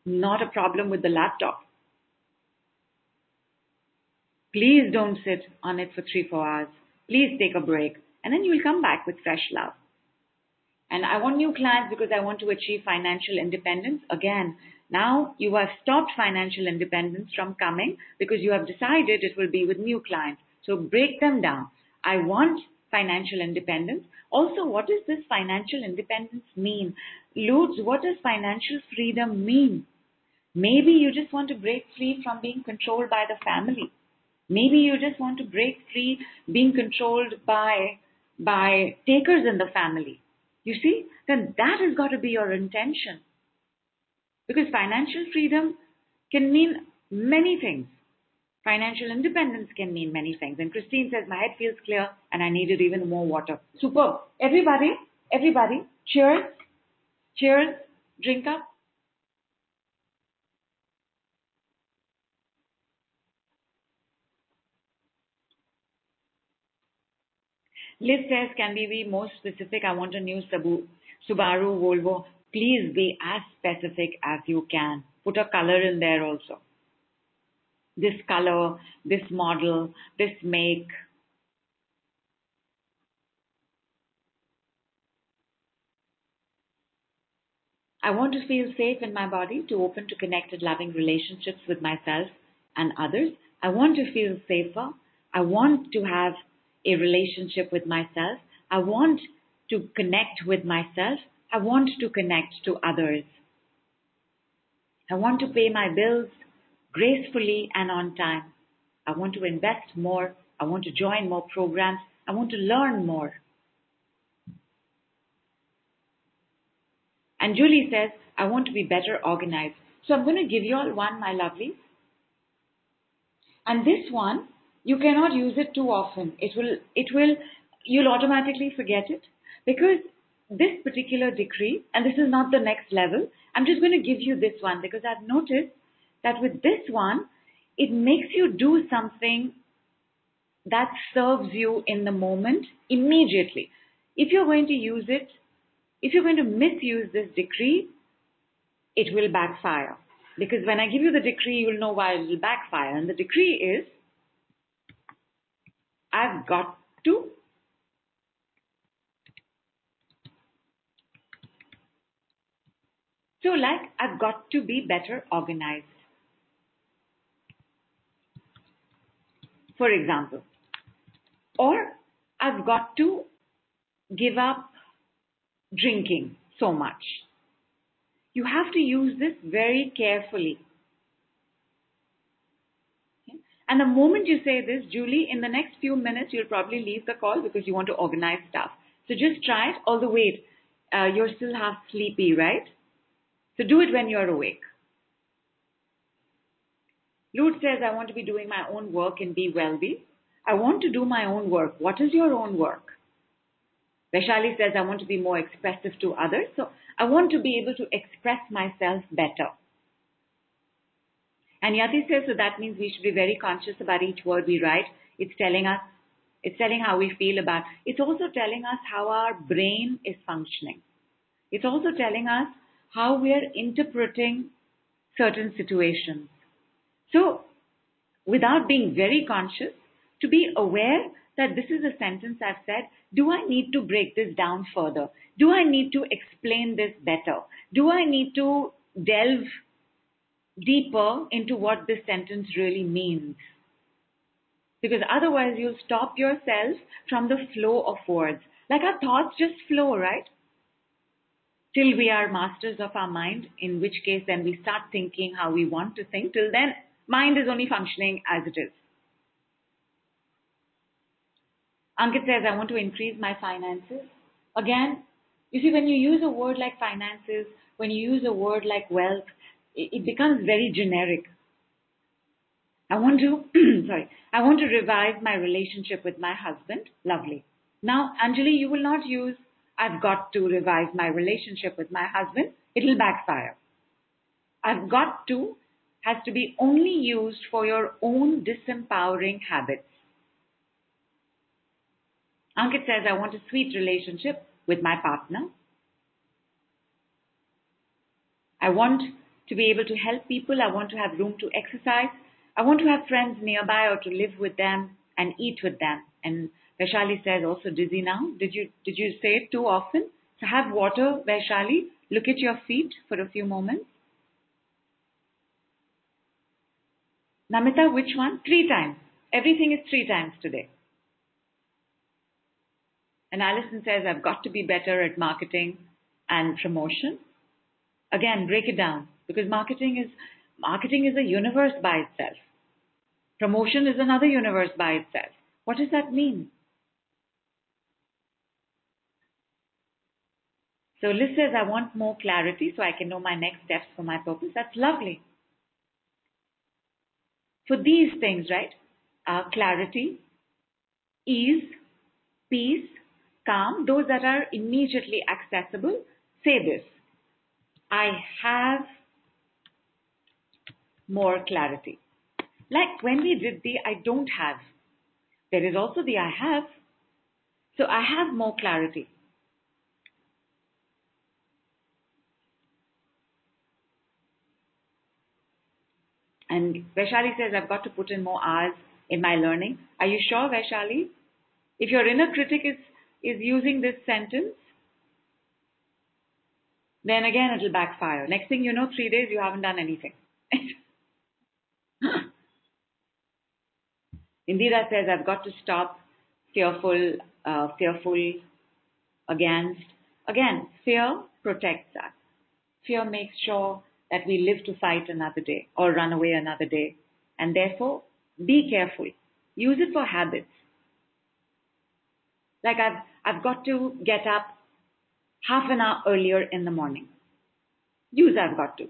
not a problem with the laptop. Please don't sit on it for three, four hours. Please take a break. And then you will come back with fresh love. And I want new clients because I want to achieve financial independence. Again, now you have stopped financial independence from coming because you have decided it will be with new clients. So break them down. I want financial independence. Also, what does this financial independence mean? Lutz, what does financial freedom mean? Maybe you just want to break free from being controlled by the family. Maybe you just want to break free being controlled by, by takers in the family. You see, then that has got to be your intention. Because financial freedom can mean many things. Financial independence can mean many things. And Christine says, my head feels clear and I needed even more water. Superb. Everybody, everybody, cheers. Cheers. Drink up. Liz says, can we be more specific? I want a new Subaru, Volvo. Please be as specific as you can. Put a color in there also this color, this model, this make. I want to feel safe in my body to open to connected, loving relationships with myself and others. I want to feel safer. I want to have a relationship with myself. I want to connect with myself. I want to connect to others. I want to pay my bills gracefully and on time. I want to invest more. I want to join more programs. I want to learn more. And Julie says, I want to be better organized. So I'm going to give you all one, my lovelies. And this one, you cannot use it too often. It will, it will, you'll automatically forget it because this particular decree, and this is not the next level, I'm just going to give you this one because I've noticed that with this one, it makes you do something that serves you in the moment immediately. If you're going to use it, if you're going to misuse this decree, it will backfire. Because when I give you the decree, you'll know why it will backfire. And the decree is, I've got to So like, I've got to be better organized. for example. Or I've got to give up drinking so much. You have to use this very carefully. And the moment you say this, Julie, in the next few minutes, you'll probably leave the call because you want to organize stuff. So just try it. Although, wait, uh, you're still half sleepy, right? So do it when you're awake. Lute says, I want to be doing my own work and be wealthy. I want to do my own work. What is your own work? Vaishali says, I want to be more expressive to others. So I want to be able to express myself better. And Yati says, so that means we should be very conscious about each word we write. It's telling us, it's telling how we feel about, it's also telling us how our brain is functioning. It's also telling us how we are interpreting certain situations. So, without being very conscious, to be aware that this is a sentence I've said, do I need to break this down further? Do I need to explain this better? Do I need to delve deeper into what this sentence really means? Because otherwise you'll stop yourself from the flow of words. Like our thoughts just flow, right? Till we are masters of our mind, in which case then we start thinking how we want to think. Till then, mind is only functioning as it is. Ankit says, I want to increase my finances. Again, you see, when you use a word like finances, when you use a word like wealth, it, becomes very generic. I want to, sorry, I want to revive my relationship with my husband. Lovely. Now, Anjali, you will not use, I've got to revive my relationship with my husband. It'll backfire. I've got to has to be only used for your own disempowering habits. Ankit says, I want a sweet relationship with my partner. I want to be able to help people. I want to have room to exercise. I want to have friends nearby or to live with them and eat with them. And Vaishali says, also dizzy now. Did you, did you say it too often? So have water, Vaishali. Look at your feet for a few moments. Namita, which one? Three times. Everything is three times today. And Allison says, I've got to be better at marketing and promotion. Again, break it down because marketing is, marketing is a universe by itself. Promotion is another universe by itself. What does that mean? So Liz says, I want more clarity so I can know my next steps for my purpose. That's lovely. For these things, right? Uh, clarity, ease, peace, calm, those that are immediately accessible, say this. I have more clarity. Like when we did the I don't have, there is also the I have. So I have more clarity. And Vaishali says, I've got to put in more hours in my learning. Are you sure, Vaishali? If your inner critic is is using this sentence, then again it'll backfire. Next thing you know, three days you haven't done anything. Indira says, I've got to stop fearful, uh, fearful against. Again, fear protects us. Fear makes sure that we live to fight another day or run away another day. And therefore, be careful. Use it for habits. Like I've, I've got to get up half an hour earlier in the morning. Use I've got to.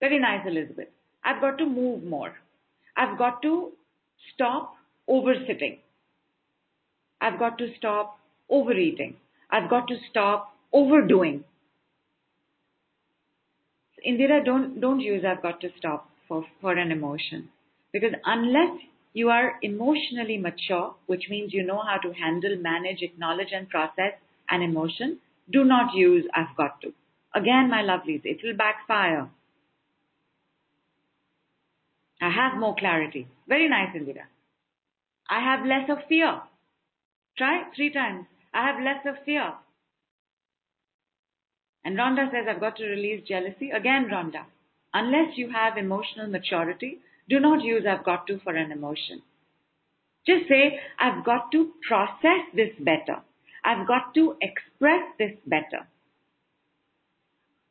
Very nice, Elizabeth. I've got to move more. I've got to stop oversitting. I've got to stop overeating. I've got to stop overdoing. Indira, don't don't use I've got to stop for, for an emotion. Because unless you are emotionally mature, which means you know how to handle, manage, acknowledge, and process an emotion. Do not use I've got to. Again, my lovelies, it will backfire. I have more clarity. Very nice, Indira. I have less of fear. Try three times. I have less of fear. And Rhonda says, I've got to release jealousy. Again, Rhonda, unless you have emotional maturity, do not use I've got to for an emotion. Just say, I've got to process this better. I've got to express this better.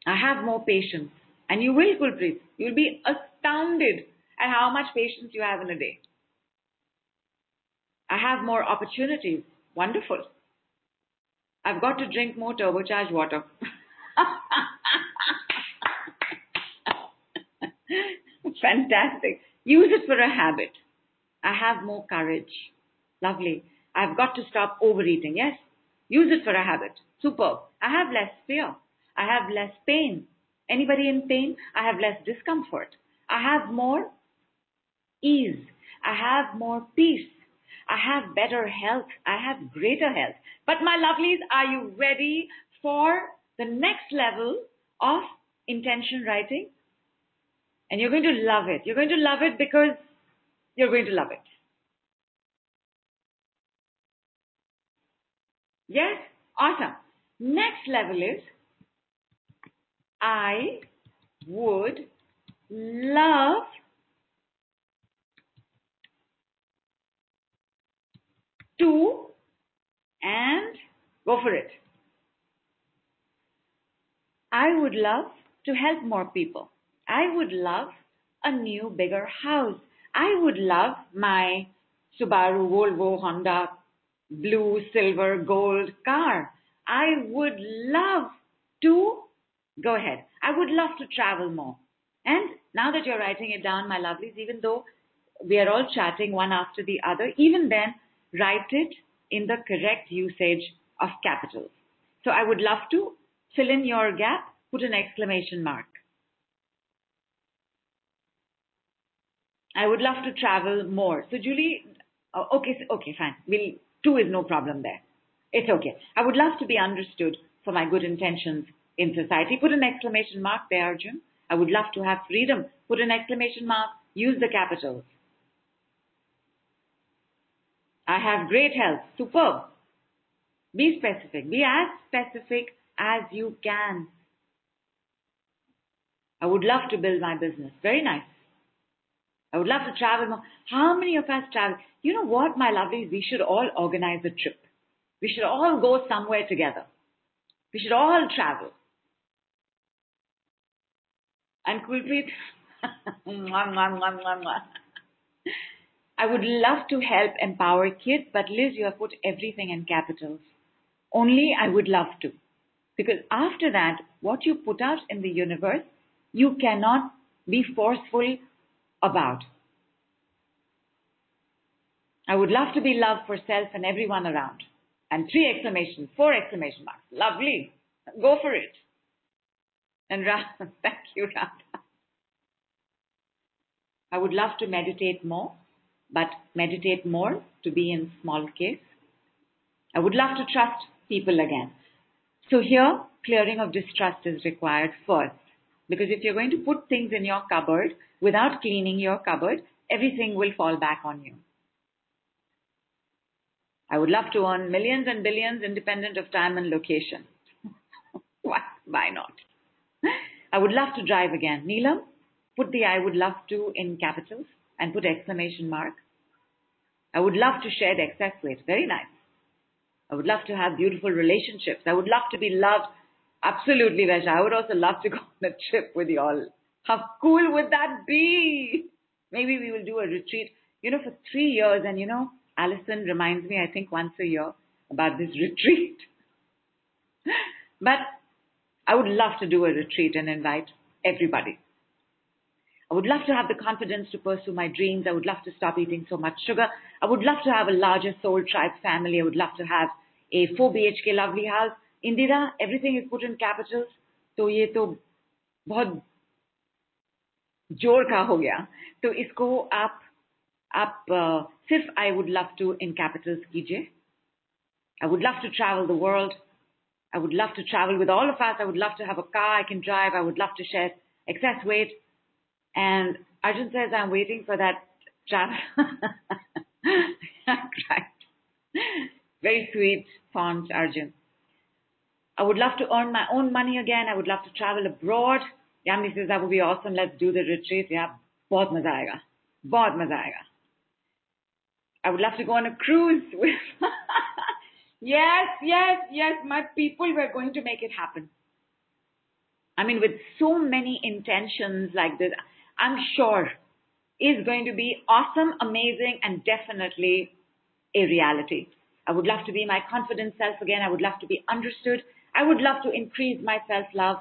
I have more patience. And you will, Gulpreet. You'll be astounded at how much patience you have in a day. I have more opportunities. Wonderful. I've got to drink more turbocharged water. Fantastic. Use it for a habit. I have more courage. Lovely. I've got to stop overeating. Yes. Use it for a habit. Superb. I have less fear. I have less pain. Anybody in pain? I have less discomfort. I have more ease. I have more peace. I have better health. I have greater health. But my lovelies, are you ready for the next level of intention writing? And you're going to love it. You're going to love it because you're going to love it. Yes? Awesome. Next level is I would love to and go for it. I would love to help more people. I would love a new, bigger house. I would love my Subaru, Volvo, Honda, blue, silver, gold car. I would love to go ahead. I would love to travel more. And now that you're writing it down, my lovelies, even though we are all chatting one after the other, even then, write it in the correct usage of capitals. So I would love to fill in your gap, put an exclamation mark. I would love to travel more. So Julie, oh, okay, okay, fine. We'll, two is no problem there. It's okay. I would love to be understood for my good intentions in society. Put an exclamation mark there, Arjun. I would love to have freedom. Put an exclamation mark. Use the capitals. I have great health. Superb. Be specific. Be as specific as you can. I would love to build my business. Very nice. I would love to travel more. How many of us travel? You know what, my lovelies? We should all organize a trip. We should all go somewhere together. We should all travel. And Kulpreet, I would love to help empower kids, but Liz, you have put everything in capitals. Only I would love to. Because after that, what you put out in the universe, you cannot be forceful about. I would love to be loved for self and everyone around. And three exclamations, four exclamation marks. Lovely. Go for it. And Ra, thank you, Radha. I would love to meditate more but meditate more to be in small case. I would love to trust people again. So here, clearing of distrust is required first. Because if you're going to put things in your cupboard without cleaning your cupboard, everything will fall back on you. I would love to earn millions and billions independent of time and location. Why, why not? I would love to drive again. Neelam, put the I would love to in capitals and put exclamation mark. I would love to share the excess weight. Very nice. I would love to have beautiful relationships. I would love to be loved. Absolutely, Vesha. I would also love to go on a trip with you all. How cool would that be? Maybe we will do a retreat, you know, for three years. And, you know, Alison reminds me, I think, once a year about this retreat. but I would love to do a retreat and invite everybody. I would love to have the confidence to pursue my dreams. I would love to stop eating so much sugar. I would love to have a larger soul tribe family. I would love to have a 4 BHK lovely house. Indira, everything is put in capitals. तो ये तो बहुत जोर का हो गया तो इसको आप आप uh, सिर्फ I would love to in capitals कीजिए I would love to travel the world. I would love to travel with all of us. I would love to have a car I can drive. I would love to share excess weight. And Arjun says, I'm waiting for that travel. Very sweet font, Arjun. I would love to earn my own money again. I would love to travel abroad. Yami says, that would be awesome. Let's do the retreat. Yeah, बहुत मजा आएगा. बहुत मजा आएगा. I would love to go on a cruise with. yes, yes, yes. My people were going to make it happen. I mean, with so many intentions like this. I'm sure is going to be awesome, amazing, and definitely a reality. I would love to be my confident self again. I would love to be understood. I would love to increase my self love.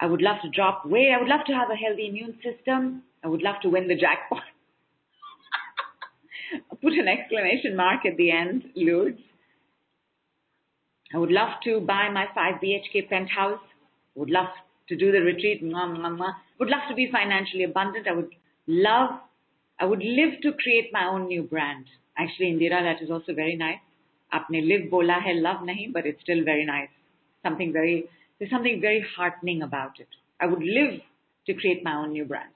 I would love to drop weight. I would love to have a healthy immune system. I would love to win the jackpot. Put an exclamation mark at the end, Lourdes. I would love to buy my 5 BHK penthouse. I would love to do the retreat. Mwah, mwah, mwah. Would love to be financially abundant. I would love, I would live to create my own new brand. Actually, Indira, that is also very nice. Apne live bola hai love nahi, but it's still very nice. Something very, there's something very heartening about it. I would live to create my own new brand.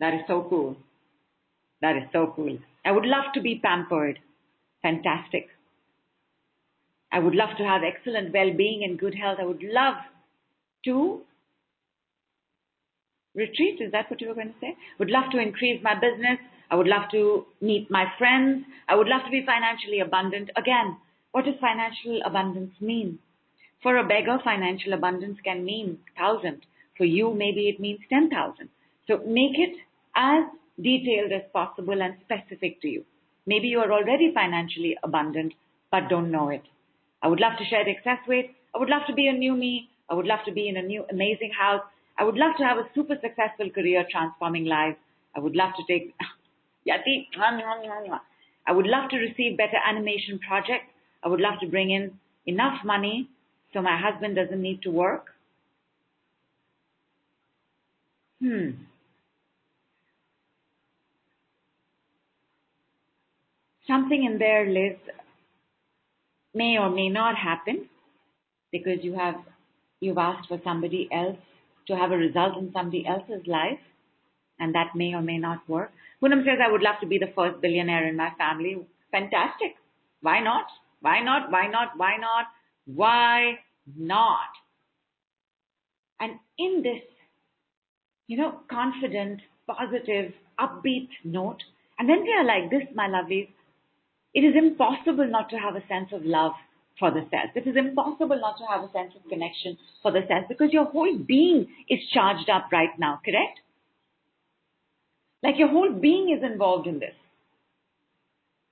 That is so cool. That is so cool. I would love to be pampered. Fantastic. I would love to have excellent well-being and good health. I would love to retreat. Is that what you were going to say? Would love to increase my business. I would love to meet my friends. I would love to be financially abundant. Again, what does financial abundance mean? For a beggar, financial abundance can mean thousand. For you, maybe it means 10,000. So make it as detailed as possible and specific to you. Maybe you are already financially abundant, but don't know it. I would love to share the excess weight. I would love to be a new me. I would love to be in a new amazing house. I would love to have a super successful career transforming lives. I would love to take, Yati, I would love to receive better animation projects. I would love to bring in enough money so my husband doesn't need to work. Hmm. Something in there, Liz, may or may not happen because you have you've asked for somebody else to have a result in somebody else's life and that may or may not work. Poonam says, I would love to be the first billionaire in my family. Fantastic. Why not? Why not? Why not? Why not? Why not? And in this, you know, confident, positive, upbeat note, and then we are like this, my lovelies, it is impossible not to have a sense of love for the self. It is impossible not to have a sense of connection for the self because your whole being is charged up right now, correct? Like your whole being is involved in this.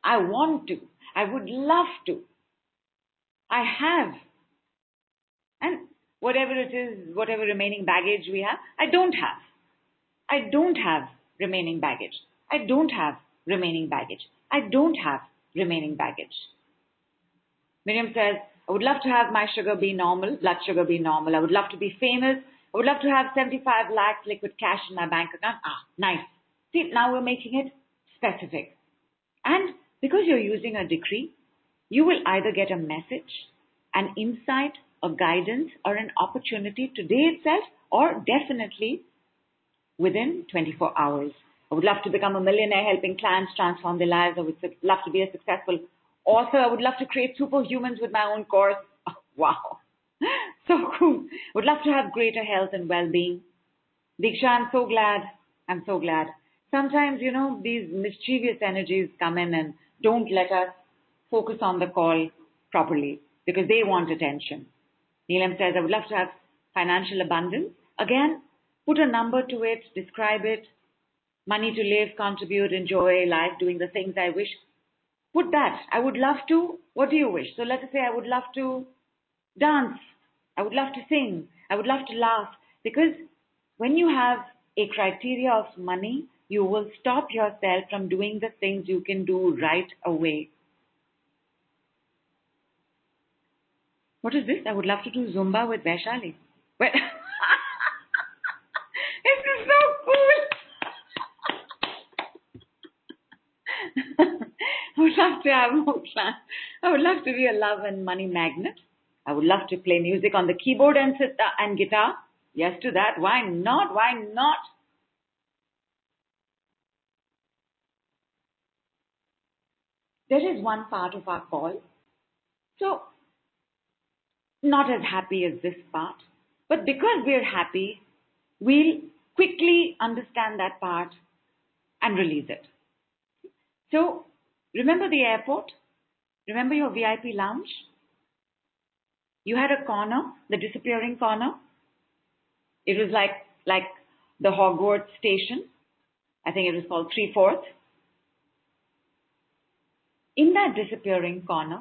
I want to. I would love to. I have. And whatever it is, whatever remaining baggage we have, I don't have. I don't have remaining baggage. I don't have remaining baggage. I don't have remaining baggage. Miriam says, I would love to have my sugar be normal, blood sugar be normal. I would love to be famous. I would love to have 75 lakhs liquid cash in my bank account. Ah, nice. See, now we're making it specific. And because you're using a decree, you will either get a message, an insight, a guidance, or an opportunity today itself, or definitely within 24 hours. I would love to become a millionaire helping clients transform their lives. I would love to be a successful author. I would love to create superhumans with my own course. Oh, wow. So cool. Would love to have greater health and well-being. Diksha, I'm so glad. I'm so glad. Sometimes, you know, these mischievous energies come in and don't let us focus on the call properly because they want attention. Neelam says, I would love to have financial abundance. Again, put a number to it, describe it, money to live, contribute, enjoy life, doing the things I wish. Put that. I would love to. What do you wish? So let us say I would love to dance. I would love to sing. I would love to laugh. Because when you have a criteria of money, you will stop yourself from doing the things you can do right away. What is this? I would love to do Zumba with Vaishali. Well, this is so cool. I would love to have more plans. I would love to be a love and money magnet. I would love to play music on the keyboard and sitar uh, and guitar. Yes to that. Why not? Why not? There is one part of our call. So, not as happy as this part. But because we're happy, we'll quickly understand that part and release it. So, remember the airport? Remember your VIP lounge? You had a corner, the disappearing corner. It was like like the Hogwarts station. I think it was called three fourth. In that disappearing corner,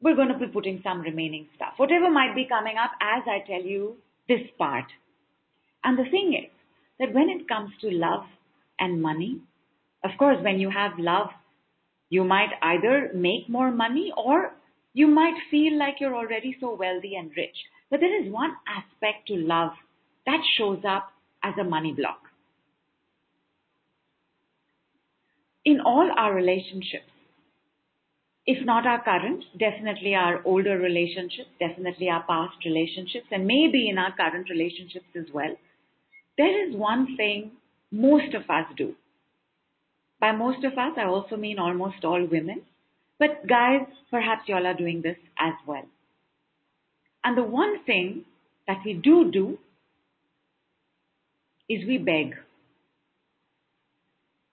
we're going to be putting some remaining stuff. Whatever might be coming up as I tell you this part. And the thing is that when it comes to love and money, of course, when you have love, you might either make more money or you might feel like you're already so wealthy and rich. But there is one aspect to love that shows up as a money block. In all our relationships, if not our current, definitely our older relationships, definitely our past relationships, and maybe in our current relationships as well, there is one thing most of us do. By most of us, I also mean almost all women. But guys, perhaps y'all are doing this as well. And the one thing that we do do is we beg.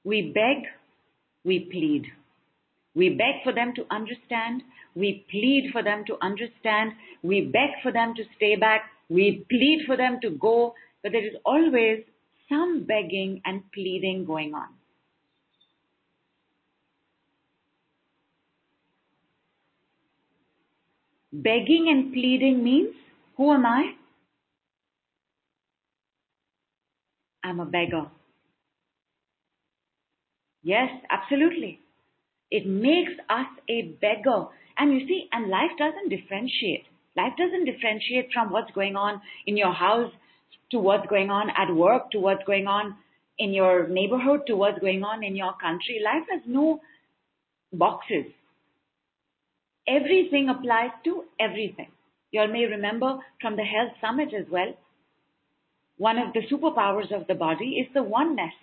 We beg, we plead. We beg for them to understand. We plead for them to understand. We beg for them to stay back. We plead for them to go. But there is always some begging and pleading going on. Begging and pleading means, who am I? I'm a beggar. Yes, absolutely. It makes us a beggar. And you see, and life doesn't differentiate. Life doesn't differentiate from what's going on in your house to what's going on at work to what's going on in your neighborhood to what's going on in your country. Life has no boxes. Everything applies to everything. You all may remember from the Health Summit as well, one of the superpowers of the body is the oneness.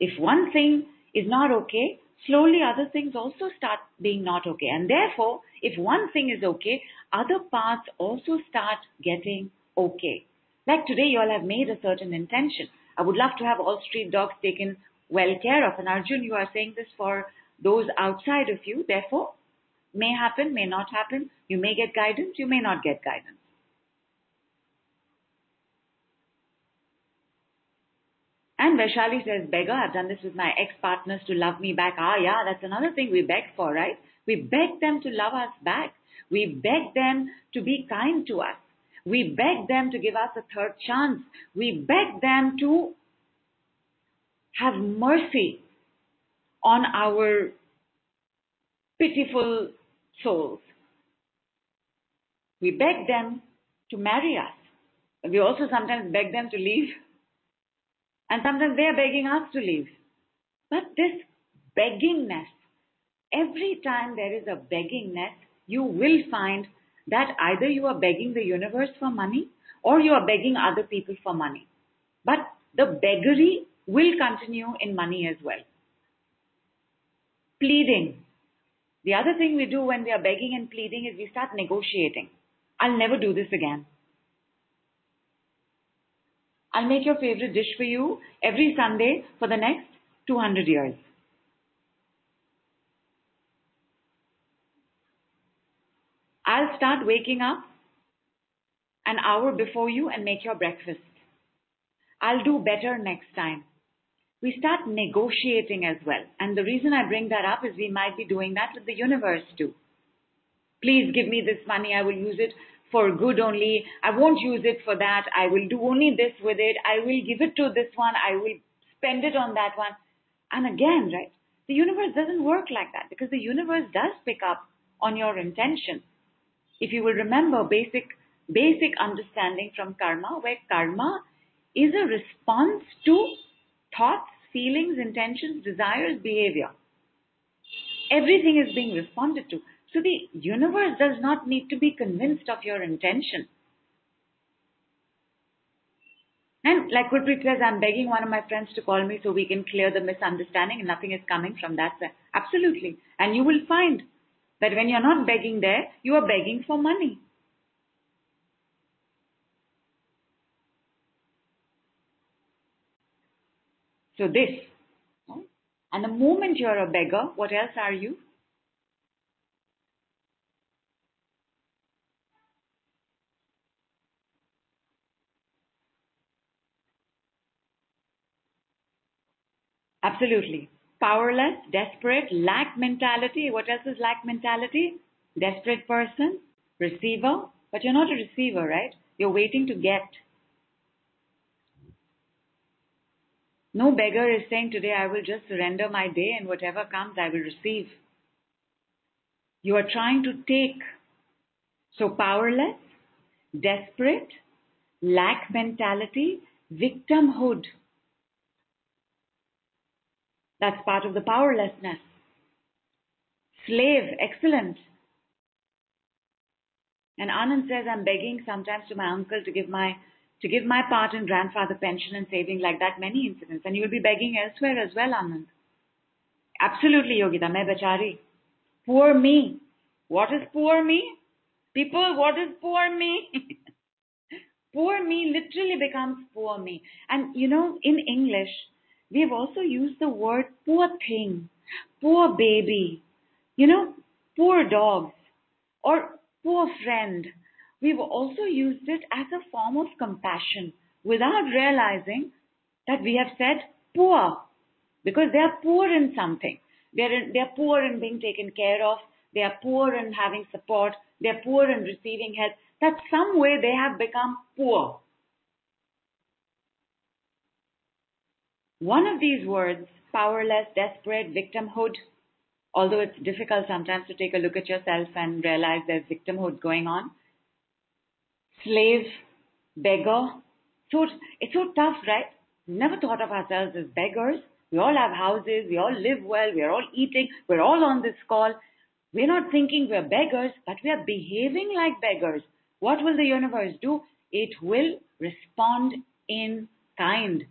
If one thing is not okay, slowly other things also start being not okay. And therefore, if one thing is okay, other parts also start getting okay. Like today, you all have made a certain intention. I would love to have all street dogs taken well care of. And Arjun, you are saying this for those outside of you. Therefore, may happen, may not happen. You may get guidance, you may not get guidance. And Vaishali says, beggar, I've done this with my ex-partners to love me back. Ah, yeah, that's another thing we beg for, right? We beg them to love us back. We beg them to be kind to us. We beg them to give us a third chance. We beg them to have mercy on our pitiful souls. We beg them to marry us. But we also sometimes beg them to leave. And sometimes they are begging us to leave. But this beggingness, every time there is a beggingness, you will find that either you are begging the universe for money or you are begging other people for money. But the beggary will continue in money as well. Pleading. The other thing we do when we are begging and pleading is we start negotiating. I'll never do this again. I'll make your favorite dish for you every Sunday for the next 200 years. I'll start waking up an hour before you and make your breakfast. I'll do better next time we start negotiating as well. And the reason I bring that up is we might be doing that with the universe too. Please give me this money. I will use it for good only. I won't use it for that. I will do only this with it. I will give it to this one. I will spend it on that one. And again, right? The universe doesn't work like that because the universe does pick up on your intention. If you will remember basic, basic understanding from karma, where karma is a response to thoughts, feelings, intentions, desires, behavior. Everything is being responded to. So the universe does not need to be convinced of your intention. And like Gurpreet says, I'm begging one of my friends to call me so we can clear the misunderstanding and nothing is coming from that side. Absolutely. And you will find that when you're not begging there, you are begging for money. So this. And the moment you're a beggar, what else are you? Absolutely. Powerless, desperate, lack mentality. What else is lack mentality? Desperate person, receiver. But you're not a receiver, right? You're waiting to get. No beggar is saying today, I will just surrender my day and whatever comes, I will receive. You are trying to take. So powerless, desperate, lack mentality, victimhood. That's part of the powerlessness. Slave, excellent. And Anand says, I'm begging sometimes to my uncle to give my to give my part in grandfather pension and saving like that many incidents. And you will be begging elsewhere as well anand. Absolutely yogita. Main bechari. Poor me. What is poor me? People what is poor me? Poor me literally becomes poor me. And you know in english we have also used the word poor thing poor baby you know poor dogs or poor friend. We've also used it as a form of compassion without realizing that we have said poor because they are poor in something. They're, they're poor in being taken care of. They are poor in having support. They're poor in receiving help. That some way they have become poor. One of these words, powerless, desperate, victimhood, although it's difficult sometimes to take a look at yourself and realize there's victimhood going on. Slave, beggar. So it's so tough, right? Never thought of ourselves as beggars. We all have houses, we all live well, we are all eating, we're all on this call. We're not thinking we're beggars, but we are behaving like beggars. What will the universe do? It will respond in kind.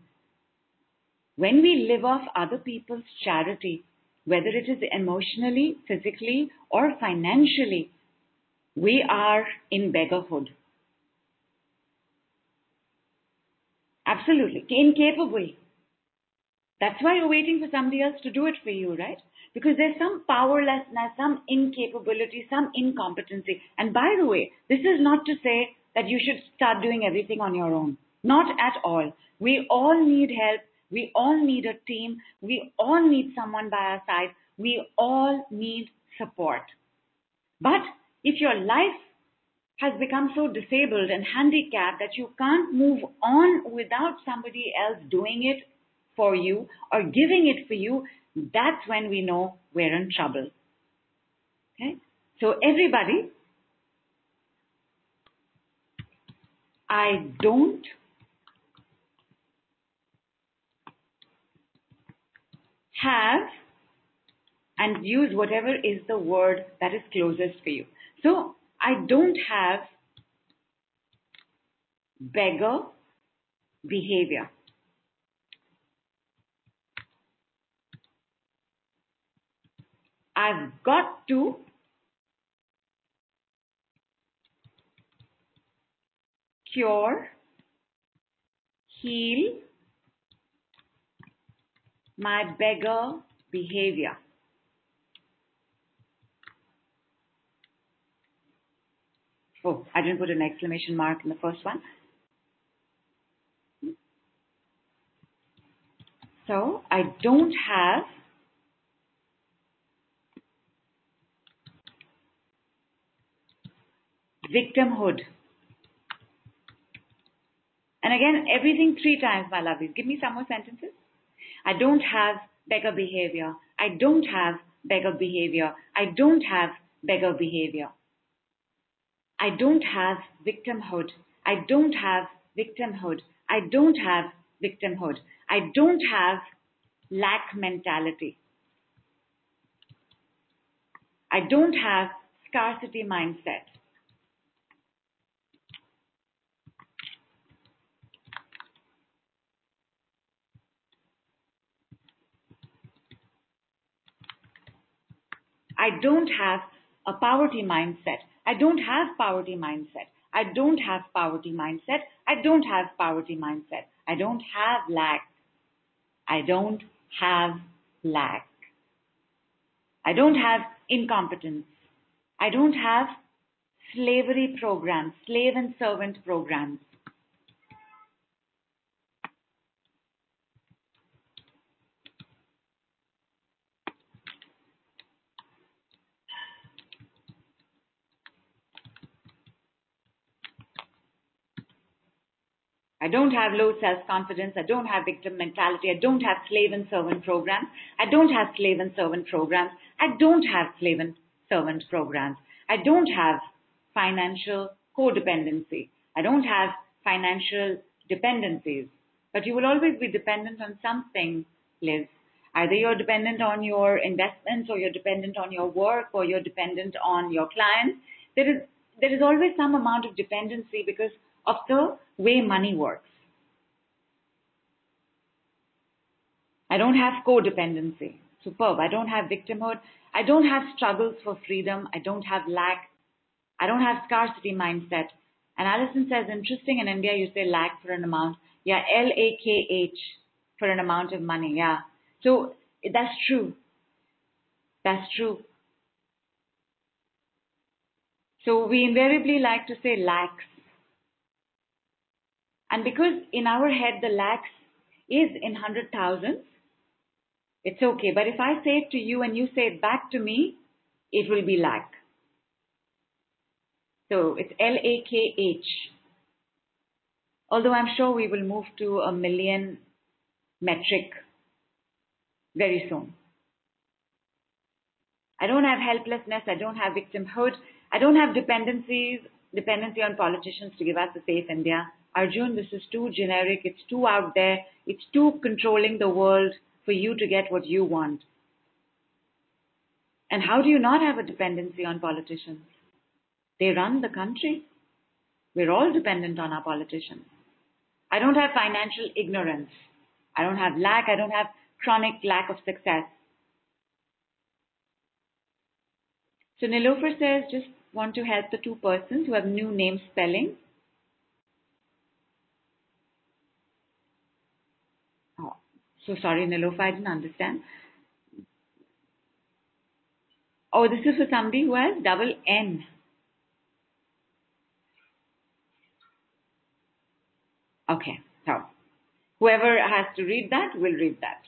When we live off other people's charity, whether it is emotionally, physically, or financially, we are in beggarhood. Absolutely. Incapable. That's why you're waiting for somebody else to do it for you, right? Because there's some powerlessness, some incapability, some incompetency. And by the way, this is not to say that you should start doing everything on your own. Not at all. We all need help. We all need a team. We all need someone by our side. We all need support. But if your life has become so disabled and handicapped that you can't move on without somebody else doing it for you or giving it for you, that's when we know we're in trouble. Okay? So everybody, I don't have and use whatever is the word that is closest for you. So I don't have beggar behavior. I've got to cure, heal my beggar behavior. Oh, I didn't put an exclamation mark in the first one. So I don't have victimhood. And again, everything three times, my lovies. Give me some more sentences. I don't have beggar behavior. I don't have beggar behavior. I don't have beggar behavior. I don't have victimhood. I don't have victimhood. I don't have victimhood. I don't have lack mentality. I don't have scarcity mindset. I don't have a poverty mindset. I don't have poverty mindset. I don't have poverty mindset. I don't have poverty mindset. I don't have lack. I don't have lack. I don't have incompetence. I don't have slavery programs, slave and servant programs. I don't have low self-confidence. I don't have victim mentality. I don't have slave and servant programs. I don't have slave and servant programs. I don't have slave and servant programs. I don't have financial codependency. I don't have financial dependencies, but you will always be dependent on something, Liz. Either you're dependent on your investments or you're dependent on your work or you're dependent on your clients. There is, there is always some amount of dependency because of the way money works. I don't have codependency. Superb. I don't have victimhood. I don't have struggles for freedom. I don't have lack. I don't have scarcity mindset. And Allison says, interesting in India, you say lack for an amount. Yeah, L A K H for an amount of money. Yeah. So that's true. That's true. So we invariably like to say lakhs. And because in our head the lakhs is in hundred thousands, it's okay. But if I say it to you and you say it back to me, it will be lakh. So it's L A K H. Although I'm sure we will move to a million metric very soon. I don't have helplessness. I don't have victimhood. I don't have dependencies, dependency on politicians to give us a safe India. Arjun, this is too generic. It's too out there. It's too controlling the world for you to get what you want. And how do you not have a dependency on politicians? They run the country. We're all dependent on our politicians. I don't have financial ignorance. I don't have lack. I don't have chronic lack of success. So Nilofer says, just want to help the two persons who have new name spelling. Oh, so sorry, Nilofer, I didn't understand. Oh, this is for somebody who has double N. Okay, so whoever has to read that will read that.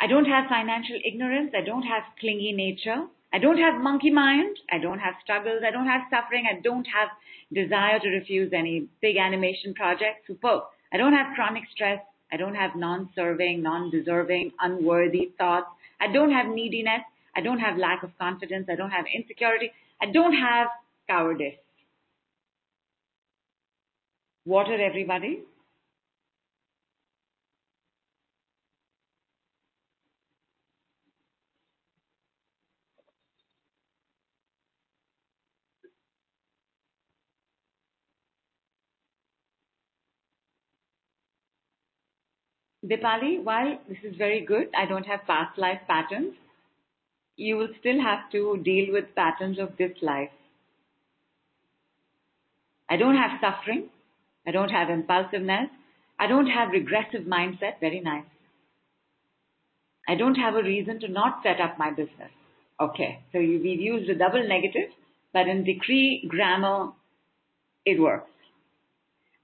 I don't have financial ignorance. I don't have clingy nature. I don't have monkey mind. I don't have struggles. I don't have suffering. I don't have desire to refuse any big animation project. Superb. I don't have chronic stress. I don't have non-serving, non-deserving, unworthy thoughts. I don't have neediness. I don't have lack of confidence. I don't have insecurity. I don't have cowardice. Water, everybody. Dipali, while this is very good, I don't have past life patterns, you will still have to deal with patterns of this life. I don't have suffering. I don't have impulsiveness. I don't have regressive mindset. Very nice. I don't have a reason to not set up my business. Okay, so we've used a double negative, but in decree grammar, it works.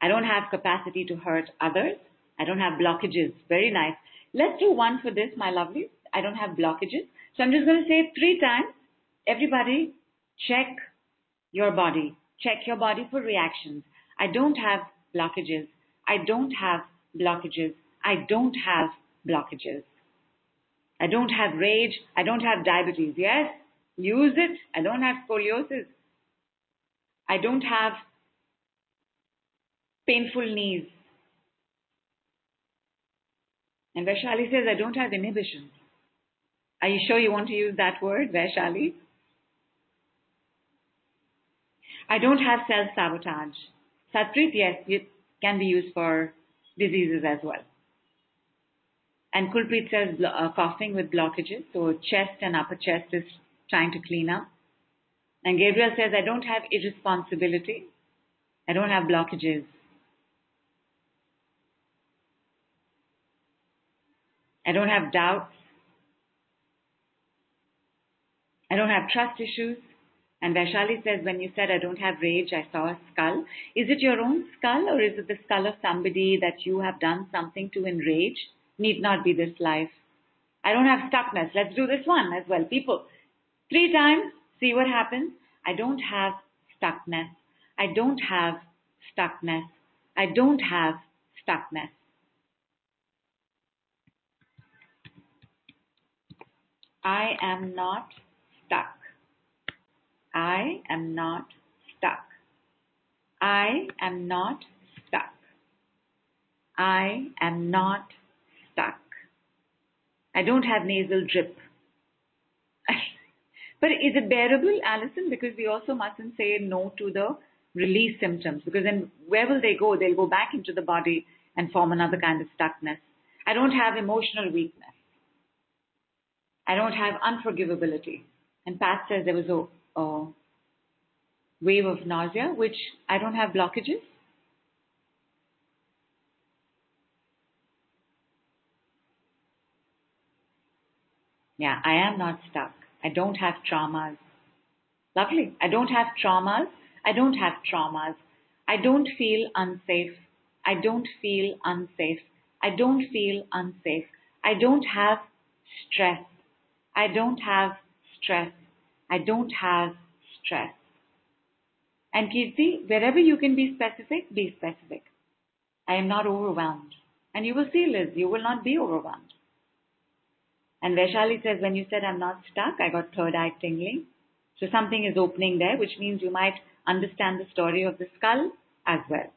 I don't have capacity to hurt others. I don't have blockages. Very nice. Let's do one for this, my lovely. I don't have blockages. So I'm just going to say it three times. Everybody, check your body. Check your body for reactions. I don't have blockages. I don't have blockages. I don't have blockages. I don't have rage. I don't have diabetes. Yes, use it. I don't have scoliosis. I don't have painful knees. And Vaishali says, I don't have inhibitions. Are you sure you want to use that word, Vaishali? I don't have self-sabotage. Satpreet, yes, it can be used for diseases as well. And Kulpreet says uh, coughing with blockages, so chest and upper chest is trying to clean up. And Gabriel says, I don't have irresponsibility. I don't have blockages. I don't have doubts. I don't have trust issues. And Vaishali says, when you said I don't have rage, I saw a skull. Is it your own skull or is it the skull of somebody that you have done something to enrage? Need not be this life. I don't have stuckness. Let's do this one as well. People, three times, see what happens. I don't have stuckness. I don't have stuckness. I don't have stuckness. I am not stuck. I am not stuck. I am not stuck. I am not stuck. I don't have nasal drip. but is it bearable, Allison? Because we also mustn't say no to the release symptoms because then where will they go? They'll go back into the body and form another kind of stuckness. I don't have emotional weakness. I don't have unforgivability. And Pat says there was a, a wave of nausea, which I don't have blockages. Yeah, I am not stuck. I don't have traumas. Lovely. I don't have traumas. I don't have traumas. I don't feel unsafe. I don't feel unsafe. I don't feel unsafe. I don't have stress. I don't have stress. I don't have stress. And Kirti, wherever you can be specific, be specific. I am not overwhelmed. And you will see, Liz, you will not be overwhelmed. And Vaishali says, when you said I'm not stuck, I got third eye tingling. So something is opening there, which means you might understand the story of the skull as well.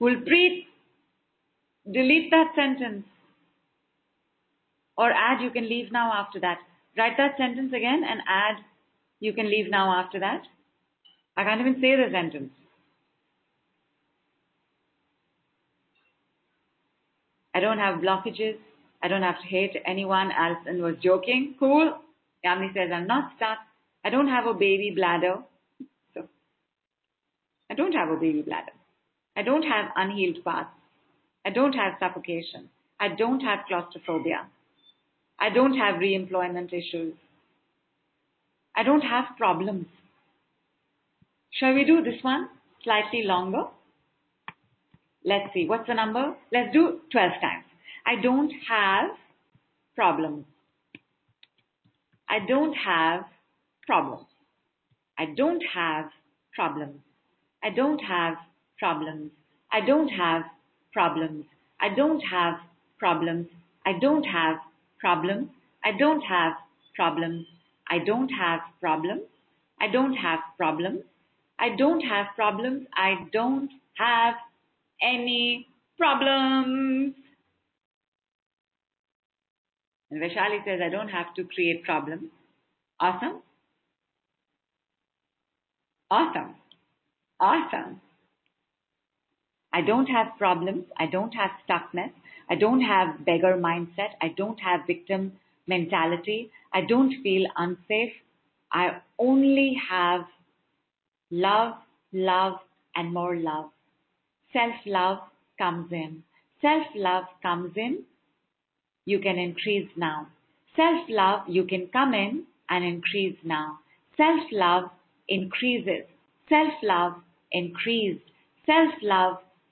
Kulpreet, delete that sentence. Or add, you can leave now after that. Write that sentence again and add, you can leave now after that. I can't even say the sentence. I don't have blockages. I don't have to hate anyone. Alison was joking. Cool. Yamini says, I'm not stuck. I don't have a baby bladder. So, I don't have a baby bladder. I don't have unhealed parts. I don't have suffocation. I don't have claustrophobia. I don't have re-employment issues. I don't have problems. Shall we do this one slightly longer? Let's see, what's the number? Let's do 12 times. I don't have problems. I don't have problems. I don't have problems. I don't have problems. I don't have problems. I don't have problems. I don't have problems. I don't have problems. I don't have problems. I don't have problems. I don't have problems. I don't have any problems. And Vaishali says, I don't have to create problems. Awesome. Awesome. Awesome. I don't have problems. I don't have stuckness. I don't have beggar mindset. I don't have victim mentality. I don't feel unsafe. I only have love, love, and more love. Self love comes in. Self love comes in. You can increase now. Self love, you can come in and increase now. Self love increases. Self love increased. Self love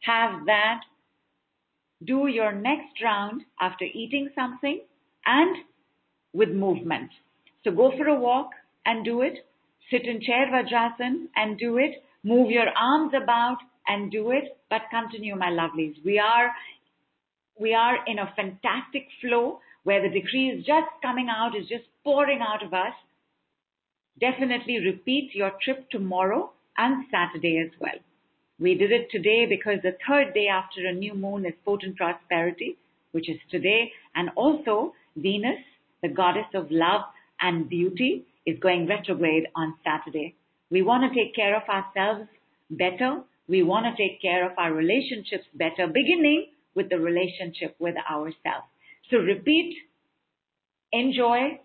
have that. Do your next round after eating something and with movement. So go for a walk and do it. Sit in chair vajrasan and do it. Move your arms about and do it. But continue, my lovelies. We are, we are in a fantastic flow where the decree is just coming out, is just pouring out of us. Definitely repeat your trip tomorrow and Saturday as well. We did it today because the third day after a new moon is potent prosperity, which is today. And also Venus, the goddess of love and beauty, is going retrograde on Saturday. We want to take care of ourselves better. We want to take care of our relationships better, beginning with the relationship with ourselves. So repeat, enjoy,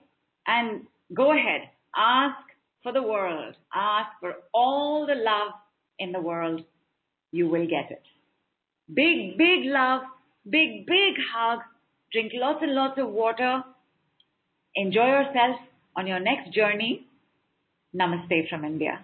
and go ahead. Ask for the world. Ask for all the love in the world. You will get it. Big, big love. Big, big hug. Drink lots and lots of water. Enjoy yourself on your next journey. Namaste from India.